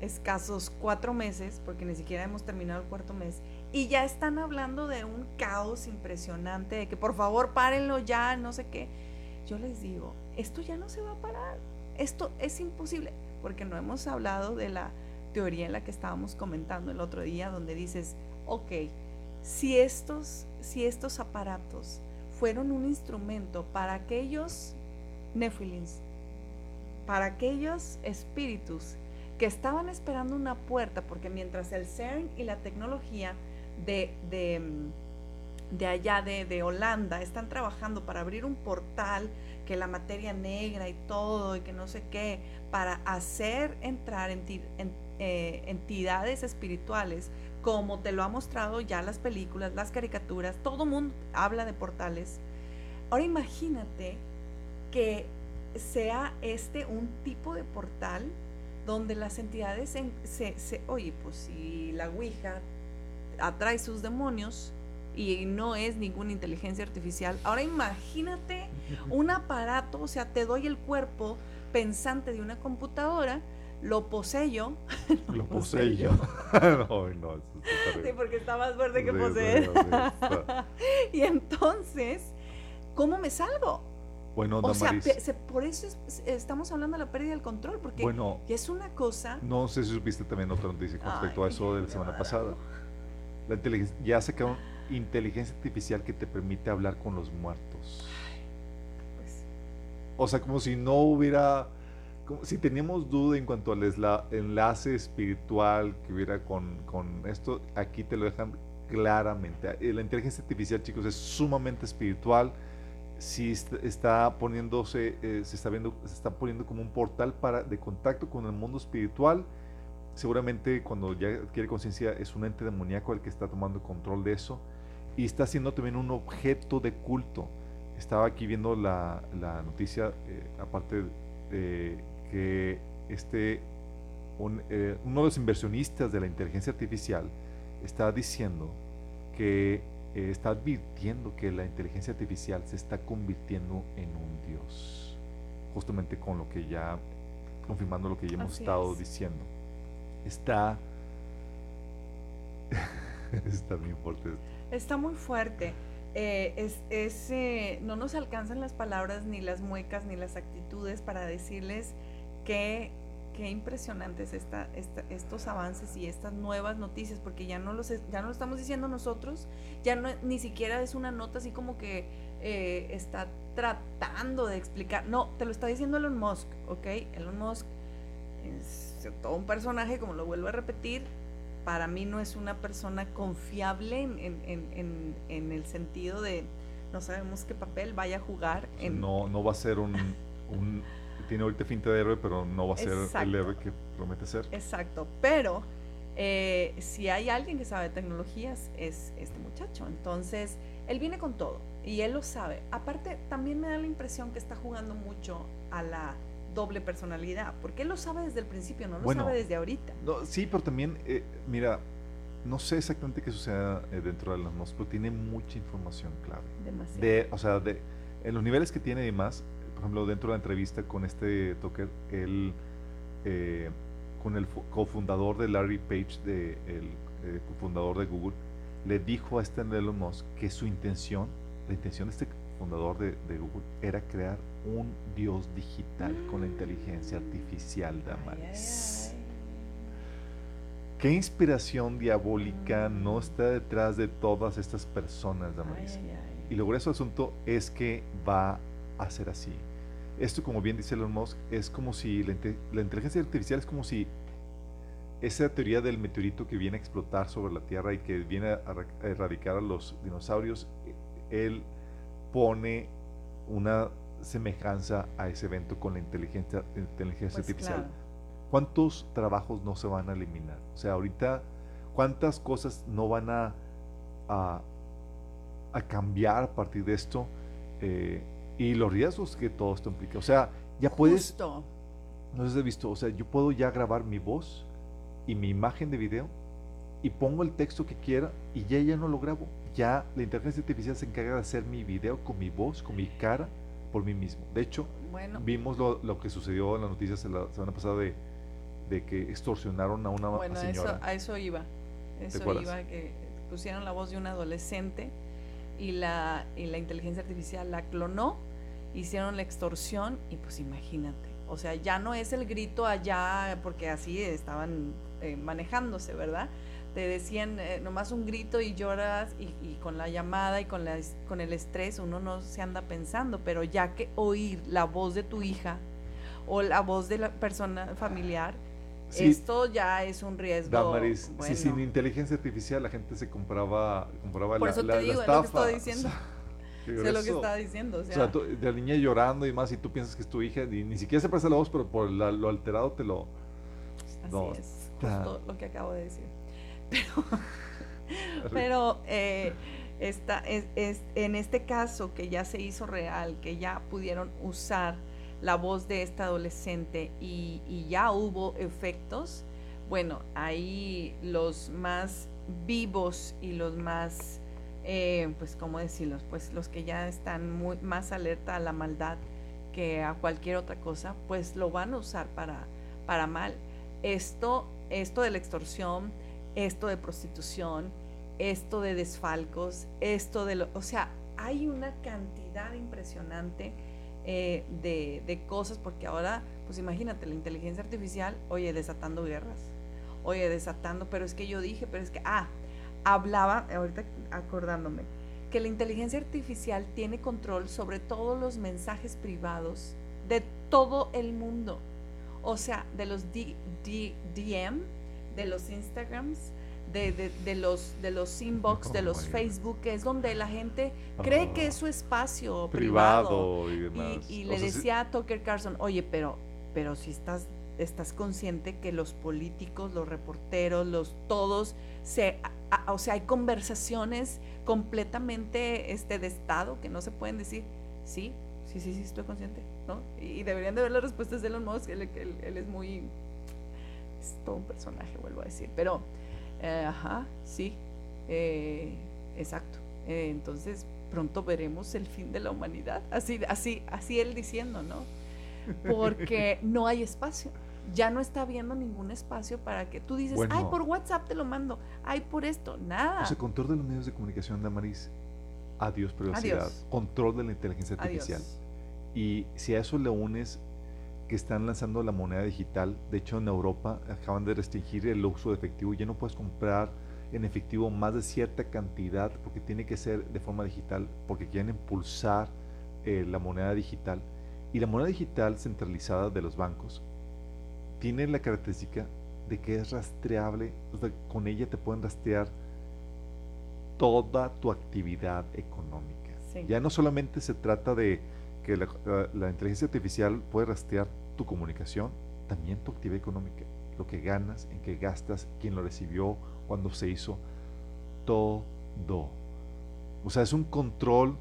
escasos cuatro meses, porque ni siquiera hemos terminado el cuarto mes, y ya están hablando de un caos impresionante, de que por favor párenlo ya, no sé qué. Yo les digo, esto ya no se va a parar, esto es imposible, porque no hemos hablado de la teoría en la que estábamos comentando el otro día, donde dices, ok, si estos, si estos aparatos fueron un instrumento para aquellos nefilins, para aquellos espíritus que estaban esperando una puerta, porque mientras el CERN y la tecnología de, de, allá de, de, Holanda están trabajando para abrir un portal, que la materia negra y todo, y que no sé qué, para hacer entrar en, eh, entidades espirituales como te lo ha mostrado ya las películas, las caricaturas, todo mundo habla de portales. Ahora imagínate que sea este un tipo de portal donde las entidades se, se, oye, pues si la Ouija atrae sus demonios y no es ninguna inteligencia artificial, ahora imagínate <laughs> un aparato, o sea, te doy el cuerpo pensante de una computadora lo poseyo. <laughs> Lo poseyo. <laughs> no, no, Sí, porque está más fuerte que poseer. y entonces, ¿cómo me salgo? Bueno, o sea, por eso estamos hablando de la pérdida del control, porque bueno, es una cosa. No sé si supiste también otra noticia con respecto a eso de la semana pasada. La inteligencia, ya sacaron inteligencia artificial que te permite hablar con los muertos. Pues. O sea, como si no hubiera si teníamos duda en cuanto al enlace espiritual que hubiera con, esto, aquí te lo dejan claramente. Eh, la inteligencia artificial, chicos, es sumamente espiritual. Si está poniéndose, eh, se está viendo, se está poniendo como un portal para, de contacto con el mundo espiritual. Seguramente cuando ya adquiere conciencia es un ente demoníaco el que está tomando control de eso y está siendo también un objeto de culto. Estaba aquí viendo la, noticia, eh, aparte de que este, eh, uno de los inversionistas de la inteligencia artificial está diciendo que eh, está advirtiendo que la inteligencia artificial se está convirtiendo en un dios, justamente con lo que ya, confirmando lo que ya hemos estado diciendo. Está <laughs> Está muy fuerte. Está muy fuerte. Eh, es, es eh, no nos alcanzan las palabras, ni las muecas, ni las actitudes para decirles que qué impresionantes esta, estos avances y estas nuevas noticias, porque ya no, los, ya no lo estamos diciendo nosotros, ya no, ni siquiera es una nota así como que eh, está tratando de explicar, no, te lo está diciendo Elon Musk, ¿ok? Elon Musk es todo un personaje, como lo vuelvo a repetir, para mí no es una persona confiable en, el sentido de no sabemos qué papel vaya a jugar. En, no, no va a ser un, tiene ahorita finta de héroe, pero no va a ser el héroe que promete ser. Exacto, pero eh, si hay alguien que sabe tecnologías es este muchacho. Entonces, él viene con todo y él lo sabe. Aparte, también me da la impresión que está jugando mucho a la doble personalidad, porque él lo sabe desde el principio, no lo sabe desde ahorita. No, sí, pero también, eh, mira, no sé exactamente qué sucede eh, dentro de las pero tiene mucha información clave. Demasiado. De, o sea, de, en los niveles que tiene y más, por ejemplo, dentro de la entrevista con este Tucker, él, eh, con el cofundador de Larry Page, de, el cofundador de Google, le dijo a este Elon Musk que su intención, la intención de este fundador de, de Google, era crear un dios digital con la inteligencia artificial, Damaris. ¿Qué inspiración diabólica no está detrás de todas estas personas, Damaris? Y lo grueso del asunto es que va a ser así. Esto, como bien dice Elon Musk, es como si la, la inteligencia artificial es como si esa teoría del meteorito que viene a explotar sobre la Tierra y que viene a erradicar a los dinosaurios, él pone una semejanza a ese evento con la inteligencia, inteligencia pues artificial. ¿Cuántos trabajos no se van a eliminar? O sea, ahorita, ¿cuántas cosas no van a, a, cambiar a partir de esto? Eh, y los riesgos que todo esto implica. O sea, ya puedes... Justo. No sé si has visto, o sea, yo puedo ya grabar mi voz y mi imagen de video y pongo el texto que quiera y ya ya no lo grabo. Ya la inteligencia artificial se encarga de hacer mi video con mi voz, con mi cara por mí mismo. De hecho, vimos lo, lo, que sucedió en las noticias la semana pasada de, de que extorsionaron a una bueno, señora. Eso, a eso iba. Eso iba, que pusieron la voz de un adolescente y la, y la inteligencia artificial la clonó, hicieron la extorsión y pues imagínate. O sea, ya no es el grito allá, porque así estaban eh, manejándose, ¿verdad? Te decían eh, nomás un grito y lloras y, con la llamada y con, la, con el estrés uno no se anda pensando, pero ya que oír la voz de tu hija o la voz de la persona familiar, esto ya es un riesgo. Damaris, si sin inteligencia artificial la gente se compraba, compraba Por eso te digo, es lo que estoy diciendo. <laughs> lo que estaba diciendo. O sea, de la niña llorando y más, y tú piensas que es tu hija, y ni siquiera se parece la voz, pero por lo alterado te lo. Así es, justo lo que acabo de decir. <laughs> <laughs> Pero, eh, esta, es, en este caso que ya se hizo real, que ya pudieron usar la voz de esta adolescente y, ya hubo efectos, bueno, ahí los más vivos y los más, eh, pues, ¿cómo decirlos? Pues los que ya están muy, más alerta a la maldad que a cualquier otra cosa, pues lo van a usar para, para mal. Esto, esto de la extorsión, esto de prostitución, esto de desfalcos, esto de lo, o sea, hay una cantidad impresionante eh, de, cosas, porque ahora, pues imagínate, la inteligencia artificial, oye, desatando guerras, oye, desatando, pero es que yo dije, pero es que, ah, hablaba, ahorita acordándome, que la inteligencia artificial tiene control sobre todos los mensajes privados de todo el mundo. O sea, de los DM, de los Instagrams, de, de, los, de los inbox, de los Facebook, que es donde la gente cree que es su espacio privado. y, le decía a Tucker Carlson, oye, pero, pero si estás, estás consciente que los políticos, los reporteros, los todos, se, o sea, hay conversaciones completamente este, de Estado que no se pueden decir, sí, sí, sí, sí, estoy consciente, ¿no? Y, deberían de ver las respuestas de Elon Musk, él, él es muy es todo un personaje, vuelvo a decir. Pero, eh, ajá, sí, eh, exacto. Eh, entonces, pronto veremos el fin de la humanidad. Así, así, así él diciendo, ¿no? Porque <laughs> no hay espacio. ya no está habiendo ningún espacio para que tú dices, ay, por WhatsApp te lo mando, ay, por esto, nada. O sea, control de los medios de comunicación, Damaris, adiós privacidad, control de la inteligencia artificial. Y si a eso le unes que están lanzando la moneda digital, de hecho en Europa acaban de restringir el uso de efectivo, ya no puedes comprar en efectivo más de cierta cantidad porque tiene que ser de forma digital, porque quieren impulsar eh, la moneda digital. Y la moneda digital centralizada de los bancos tiene la característica de que es rastreable, con ella te pueden rastrear toda tu actividad económica. Ya no solamente se trata de que la, inteligencia artificial puede rastrear tu comunicación, también tu actividad económica, lo que ganas, en qué gastas, quién lo recibió, cuándo se hizo, todo. O sea, es un control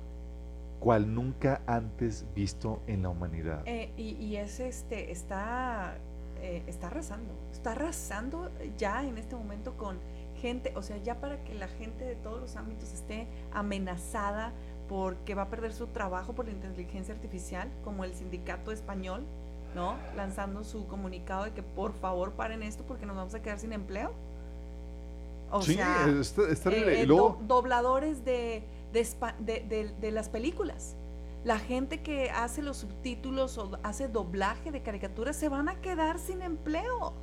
cual nunca antes visto en la humanidad. Eh, y, es este, está, eh, está arrasando, está arrasando ya en este momento con gente, o sea, ya para que la gente de todos los ámbitos esté amenazada porque va a perder su trabajo por la inteligencia artificial, como el sindicato español, ¿no? Lanzando su comunicado de que por favor paren esto porque nos vamos a quedar sin empleo. O sí, sea, eh, dobladores de de, las películas. La gente que hace los subtítulos o hace doblaje de caricaturas se van a quedar sin empleo.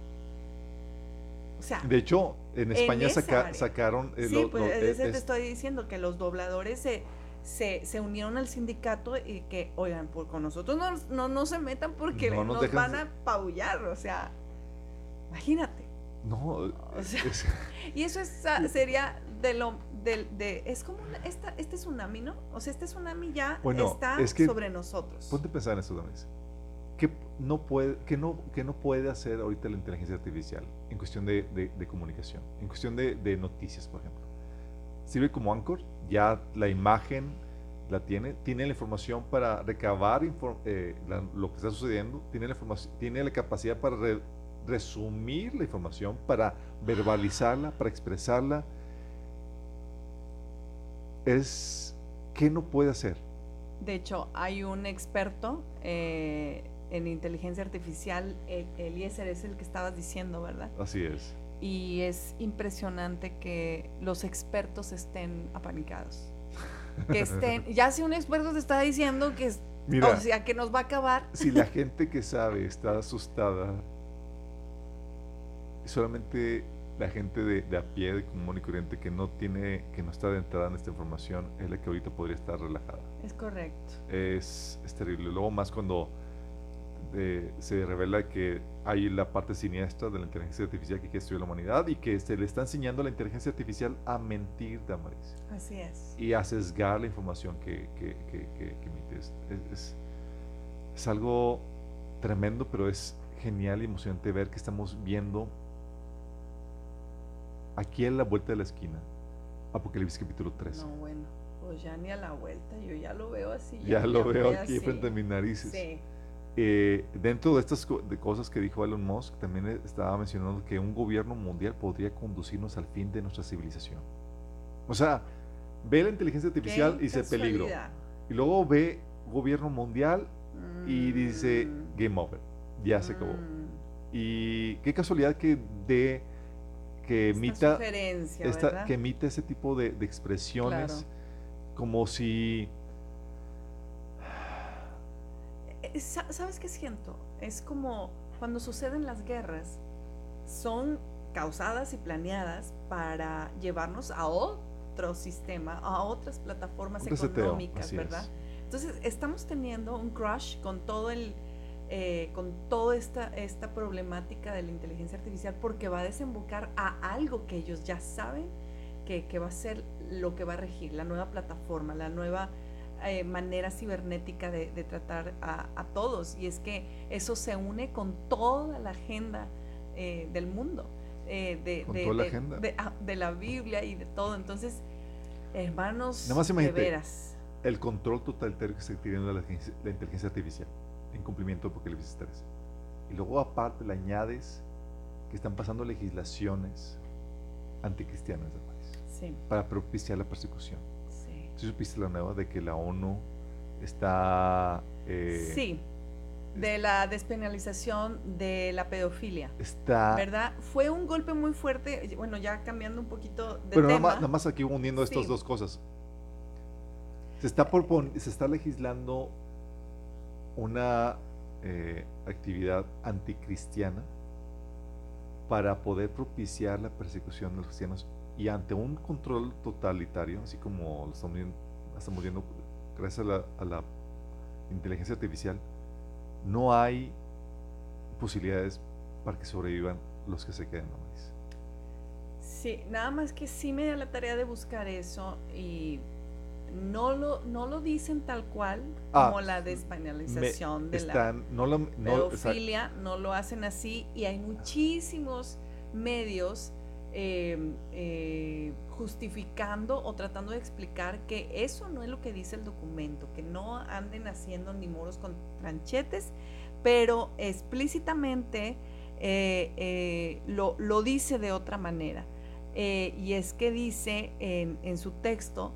O sea, de hecho, en España sacaron... Eh, sí, pues te estoy diciendo que los dobladores se, se, unieron al sindicato y que, oigan, por, con nosotros no, no, se metan porque nos, van a paullar. O sea, imagínate. No, o sea, <laughs> y eso es, sería de lo de, es como esta, este tsunami, ¿no? O sea, este tsunami ya está sobre nosotros. Ponte a pensar en esto, Damis. ¿Qué no, puede, que no, que no puede hacer ahorita la inteligencia artificial en cuestión de, de, comunicación, en cuestión de, noticias, por ejemplo? Sirve como anchor, ya la imagen la tiene, tiene la información para recabar eh, lo que está sucediendo, tiene la, información, tiene la capacidad para resumir la información, para verbalizarla, para expresarla, es qué no puede hacer. De hecho, hay un experto eh, en inteligencia artificial, Eliezer es el que estabas diciendo, ¿verdad? Así es. Y es impresionante que los expertos estén apanicados. Que estén, <laughs> ya si un experto te está diciendo que, o sea, que nos va a acabar. Si la gente que sabe está asustada, solamente la gente de, a pie, de común y corriente, que no tiene, que no está adentrada en esta información, es la que ahorita podría estar relajada. Es correcto. Es, terrible. Luego más cuando eh, se revela que hay la parte siniestra de la inteligencia artificial que quiere estudiar la humanidad y que se le está enseñando a la inteligencia artificial a mentir, Damaris. Así es. Y a sesgar la información que, que, que, que emite. Es, es, es algo tremendo, pero es genial y emocionante ver que estamos viendo aquí en la vuelta de la esquina. Apocalipsis capítulo 3. No, bueno, pues ya ni a la vuelta, yo ya lo veo así. Ya, lo veo aquí frente a mis narices. Sí. Eh, dentro de estas de cosas que dijo Elon Musk, también estaba mencionando que un gobierno mundial podría conducirnos al fin de nuestra civilización. O sea, ve la inteligencia artificial y dice peligro. Y luego ve gobierno mundial y dice mm. game over. Ya se acabó. Mm. Y qué casualidad que de que emita esta, que ese tipo de, expresiones como si ¿Sabes qué siento? Es como cuando suceden las guerras, son causadas y planeadas para llevarnos a otro sistema, a otras plataformas económicas, ¿verdad? Entonces, estamos teniendo un crush con todo el, eh, con toda esta, esta problemática de la inteligencia artificial porque va a desembocar a algo que ellos ya saben que, va a ser lo que va a regir, la nueva plataforma, la nueva eh, manera cibernética de, tratar a, todos. Y es que eso se une con toda la agenda eh, del mundo. de, la agenda. Ah, de, la Biblia y de todo. Entonces, hermanos, de veras. El control totalitario que se tiene de la inteligencia artificial en cumplimiento de Apocalipsis 3. Y luego aparte le añades que están pasando legislaciones anticristianas de sí. para propiciar la persecución. Sí. supiste la nueva de que la ONU está... Eh, sí. de la despenalización de la pedofilia. Está. ¿Verdad? Fue un golpe muy fuerte, bueno, ya cambiando un poquito de Pero tema. Nada, más, nada más aquí uniendo estas dos cosas. Se está, se está legislando una eh, actividad anticristiana para poder propiciar la persecución de los cristianos y ante un control totalitario, así como lo estamos viendo, estamos viendo gracias a la, inteligencia artificial, no hay posibilidades para que sobrevivan los que se queden Sí, nada más que sí me da la tarea de buscar eso y no lo, no lo dicen tal cual ah, como la despenalización de la no pedofilia, no lo hacen así y hay muchísimos medios eh, eh, justificando o tratando de explicar que eso no es lo que dice el documento, que no anden haciendo ni moros con tranchetes, pero explícitamente eh, lo, lo, dice de otra manera. y es que dice en, su texto,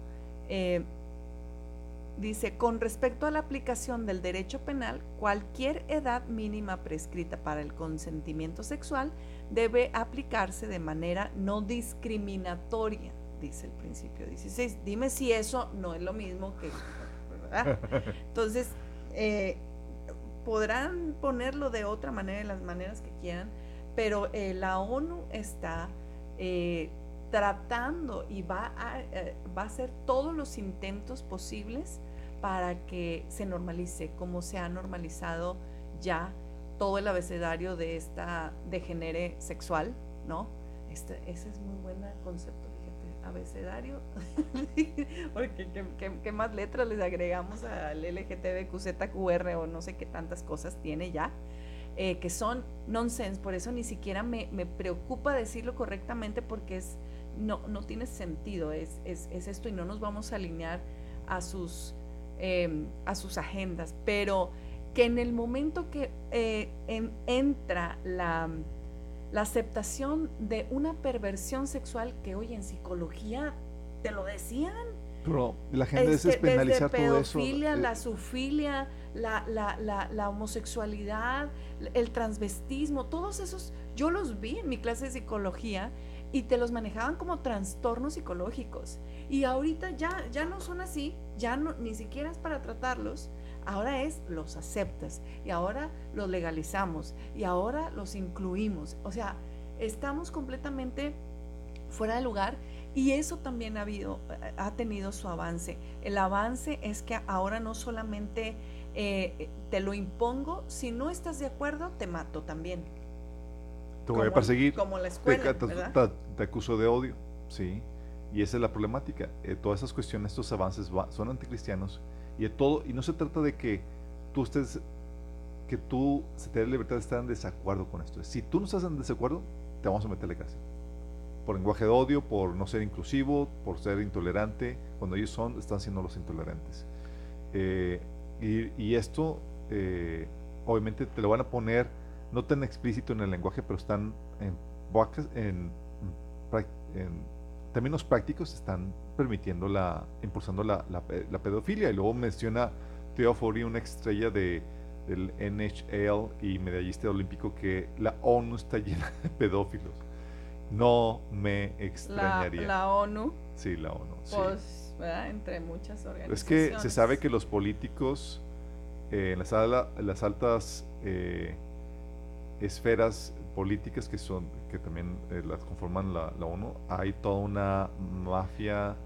dice, con respecto a la aplicación del derecho penal, cualquier edad mínima prescrita para el consentimiento sexual debe aplicarse de manera no discriminatoria, dice el principio 16. Dime si eso no es lo mismo que... Entonces, eh, podrán ponerlo de otra manera, de las maneras que quieran, pero eh, la ONU está tratando y va a, eh, va a hacer todos los intentos posibles para que se normalice, como se ha normalizado ya todo el abecedario de esta degenere sexual, ¿no? Este, ese es muy buen concepto, fíjate, abecedario, <laughs> porque ¿qué, más letras les agregamos al LGTBQZQR o no sé qué tantas cosas tiene ya? Eh, que son nonsense, por eso ni siquiera me, me preocupa decirlo correctamente porque es no, no tiene sentido, es, es, esto y no nos vamos a alinear a sus, em, a sus agendas, pero que en el momento que eh, entra la, la aceptación de una perversión sexual que hoy en psicología te lo decían. Pero la gente es este, penalizar todo eso. Eh, la sufilia, la, la, la, la, homosexualidad, el transvestismo, todos esos, yo los vi en mi clase de psicología y te los manejaban como trastornos psicológicos. Y ahorita ya, ya no son así, ya no, ni siquiera es para tratarlos, ahora es los aceptas y ahora los legalizamos y ahora los incluimos. O sea, estamos completamente fuera de lugar y eso también ha habido, ha tenido su avance. El avance es que ahora no solamente eh, te lo impongo, si no estás de acuerdo, te mato también te voy a perseguir. Como la escuela, te, acuso de odio, sí. Y esa es la problemática. Eh, todas esas cuestiones, estos avances son anticristianos y todo y no se trata de que tú estés que tú se te dé libertad de estar en desacuerdo con esto. Si tú no estás en desacuerdo, te vamos a meterle cárcel. Por lenguaje de odio, por no ser inclusivo, por ser intolerante. Cuando ellos son, están siendo los intolerantes. Eh, y, esto, eh, obviamente, te lo van a poner no tan explícito en el lenguaje, pero están en, en, en términos prácticos, están permitiendo la, impulsando la, la, pedofilia. Y luego menciona Theo una estrella de, del NHL y medallista olímpico, que la ONU está llena de pedófilos. No me extrañaría. La, ONU. Sí, la ONU. Pues, entre muchas organizaciones. Es que se sabe que los políticos eh, en las, las altas eh, esferas políticas que son que también eh, las conforman la, ONU hay toda una mafia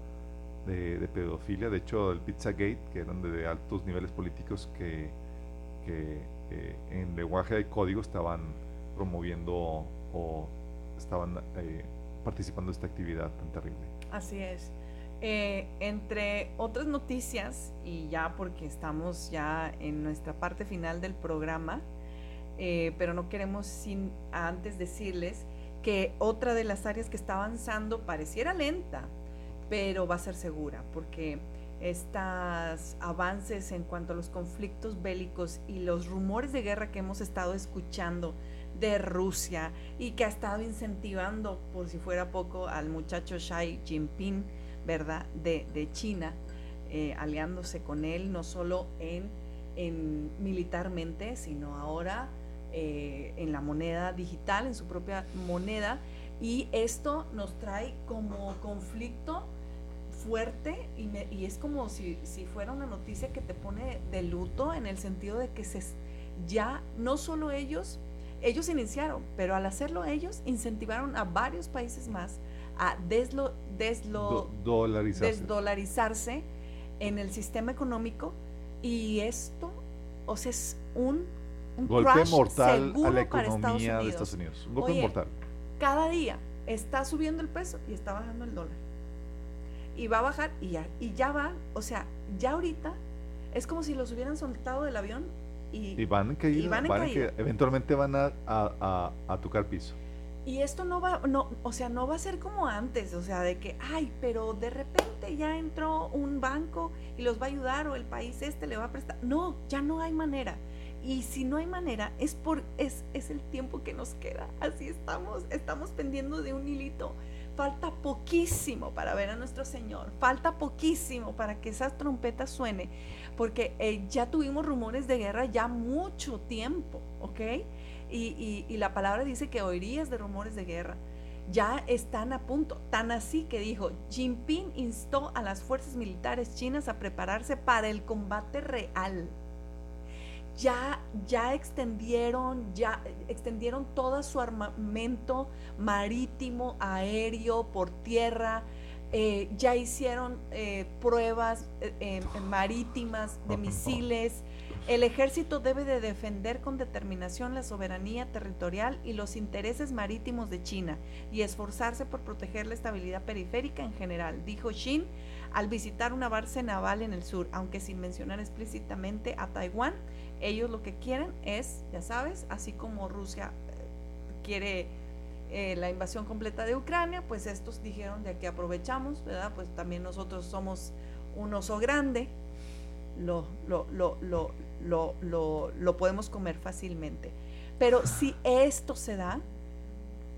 de, pedofilia. De hecho el Pizzagate que eran de, altos niveles políticos que, eh, en lenguaje de código estaban promoviendo o estaban eh, participando de esta actividad tan terrible. Así es. Entre otras noticias y ya porque estamos ya en nuestra parte final del programa eh, pero no queremos sin antes decirles que otra de las áreas que está avanzando pareciera lenta, pero va a ser segura, porque estos avances en cuanto a los conflictos bélicos y los rumores de guerra que hemos estado escuchando de Rusia y que ha estado incentivando, por si fuera poco, al muchacho Xi Jinping, ¿verdad?, de, China, eh, aliándose con él, no solo en en, militarmente, sino ahora eh, en la moneda digital, en su propia moneda. Y esto nos trae como conflicto fuerte y, y es como si, si, fuera una noticia que te pone de luto en el sentido de que se, ya no solo ellos, ellos iniciaron, pero al hacerlo ellos incentivaron a varios países más a deslo, deslo, desdolarizarse en el sistema económico y esto, o sea, es un, un golpe mortal a la economía de Estados Unidos. Un golpe mortal. Cada día está subiendo el peso y está bajando el dólar. Y va a bajar y ya, y ya va, o sea, ya ahorita es como si los hubieran soltado del avión y, van, a caer, van, Que eventualmente van a, a, a, tocar piso. Y esto no va, no, o sea, no va a ser como antes, o sea, de que, ay, pero de repente ya entró un banco y los va a ayudar o el país este le va a prestar. No, ya no hay manera. Y si no hay manera, es por, es, es el tiempo que nos queda. Así estamos, estamos pendiendo de un hilito. Falta poquísimo para ver a nuestro Señor. Falta poquísimo para que esa trompeta suene. Porque eh, ya tuvimos rumores de guerra ya mucho tiempo, ¿ok? Y, y, la palabra dice que oirías de rumores de guerra. Ya están a punto. Tan así que dijo, Jinping instó a las fuerzas militares chinas a prepararse para el combate real ya, ya extendieron, ya extendieron todo su armamento marítimo, aéreo, por tierra, eh, ya hicieron eh, pruebas eh, marítimas de misiles. El ejército debe de defender con determinación la soberanía territorial y los intereses marítimos de China y esforzarse por proteger la estabilidad periférica en general, dijo Xin al visitar una base naval en el sur, aunque sin mencionar explícitamente a Taiwán ellos lo que quieren es, ya sabes, así como Rusia eh, quiere eh, la invasión completa de Ucrania, pues estos dijeron de que aprovechamos, ¿verdad? Pues también nosotros somos un oso grande, lo, lo, lo, lo, lo podemos comer fácilmente. Pero si esto se da,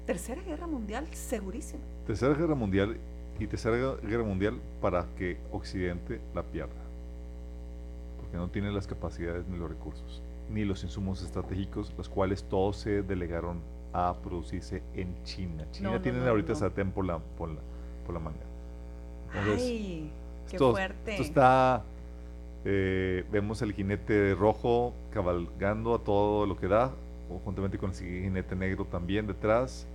Tercera Guerra Mundial, segurísimo. Tercera Guerra Mundial y Tercera Guerra Mundial para que Occidente la pierda que no tiene las capacidades ni los recursos, ni los insumos estratégicos, los cuales todos se delegaron a producirse en China. China tiene ahorita sartén por la, por la, por la manga. Ay, qué fuerte. Esto está, eh, vemos el jinete rojo cabalgando a todo lo que da, juntamente con el jinete negro también detrás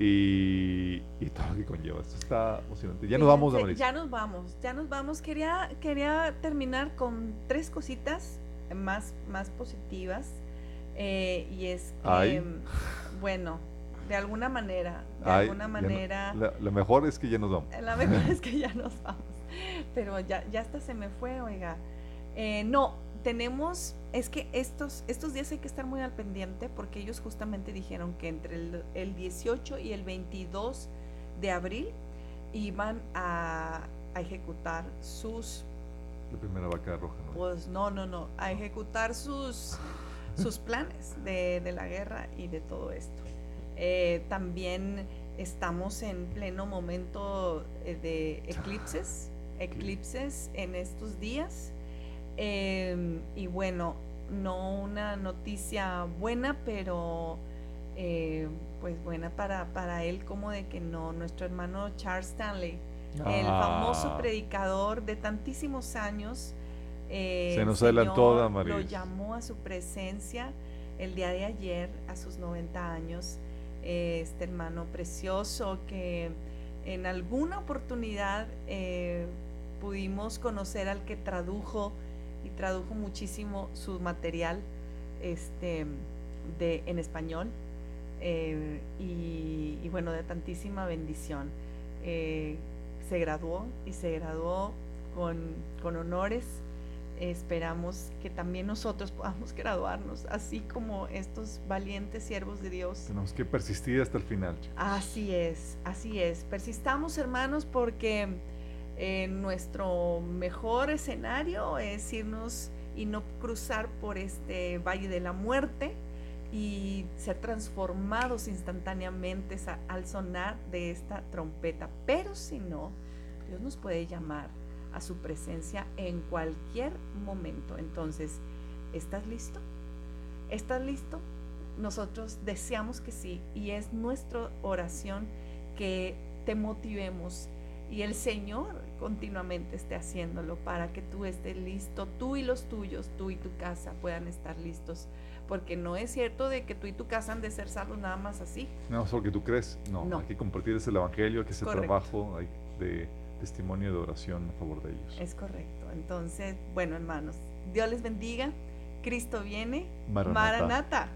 y, todo lo que conlleva. Esto está emocionante. Ya nos vamos, Ya nos vamos, ya nos vamos. Quería, quería terminar con tres cositas más, más positivas. Eh, y es que, <laughs> bueno, de alguna manera, de alguna manera. lo mejor es que ya nos vamos. La mejor <laughs> es que ya nos vamos. Pero ya, ya hasta se me fue, oiga. Eh, no, tenemos, es que estos, estos días hay que estar muy al pendiente porque ellos justamente dijeron que entre el, 18 y el 22 de abril iban a, ejecutar sus... La primera vaca roja, ¿no? Pues no, no, no, a ejecutar sus, sus <laughs> planes de, la guerra y de todo esto. Eh, también estamos en pleno momento eh, de eclipses, eclipses en estos días. Em, y bueno, no una noticia buena, pero eh, pues buena para, para él como de que no, nuestro hermano Charles Stanley, el ah. famoso predicador de tantísimos años, eh, se nos adelantó, Lo llamó a su presencia el día de ayer, a sus 90 años, eh, este hermano precioso que en alguna oportunidad pudimos conocer al que tradujo y tradujo muchísimo su material este, de, en español eh, y, bueno, de tantísima bendición. Eh, se graduó y se graduó con, con honores. esperamos que también nosotros podamos graduarnos, así como estos valientes siervos de Dios. Tenemos que persistir hasta el final. Así es, así es. Persistamos, hermanos, porque nuestro mejor escenario es irnos y no cruzar por este valle de la muerte y ser transformados instantáneamente al sonar de esta trompeta. Pero si no, Dios nos puede llamar a su presencia en cualquier momento. Entonces, ¿estás listo? ¿Estás listo? Nosotros deseamos que sí y es nuestra oración que te motivemos y el Señor continuamente esté haciéndolo para que tú estés listo, tú y los tuyos, tú y tu casa puedan estar listos. Porque no es cierto de que tú y tu casa han de ser salvos nada más así. No, solo que tú crees. No, hay que compartir ese evangelio, hay que hacer trabajo de testimonio de oración a favor de ellos. Es correcto. Entonces, bueno, hermanos, Dios les bendiga. Cristo viene. Maranata.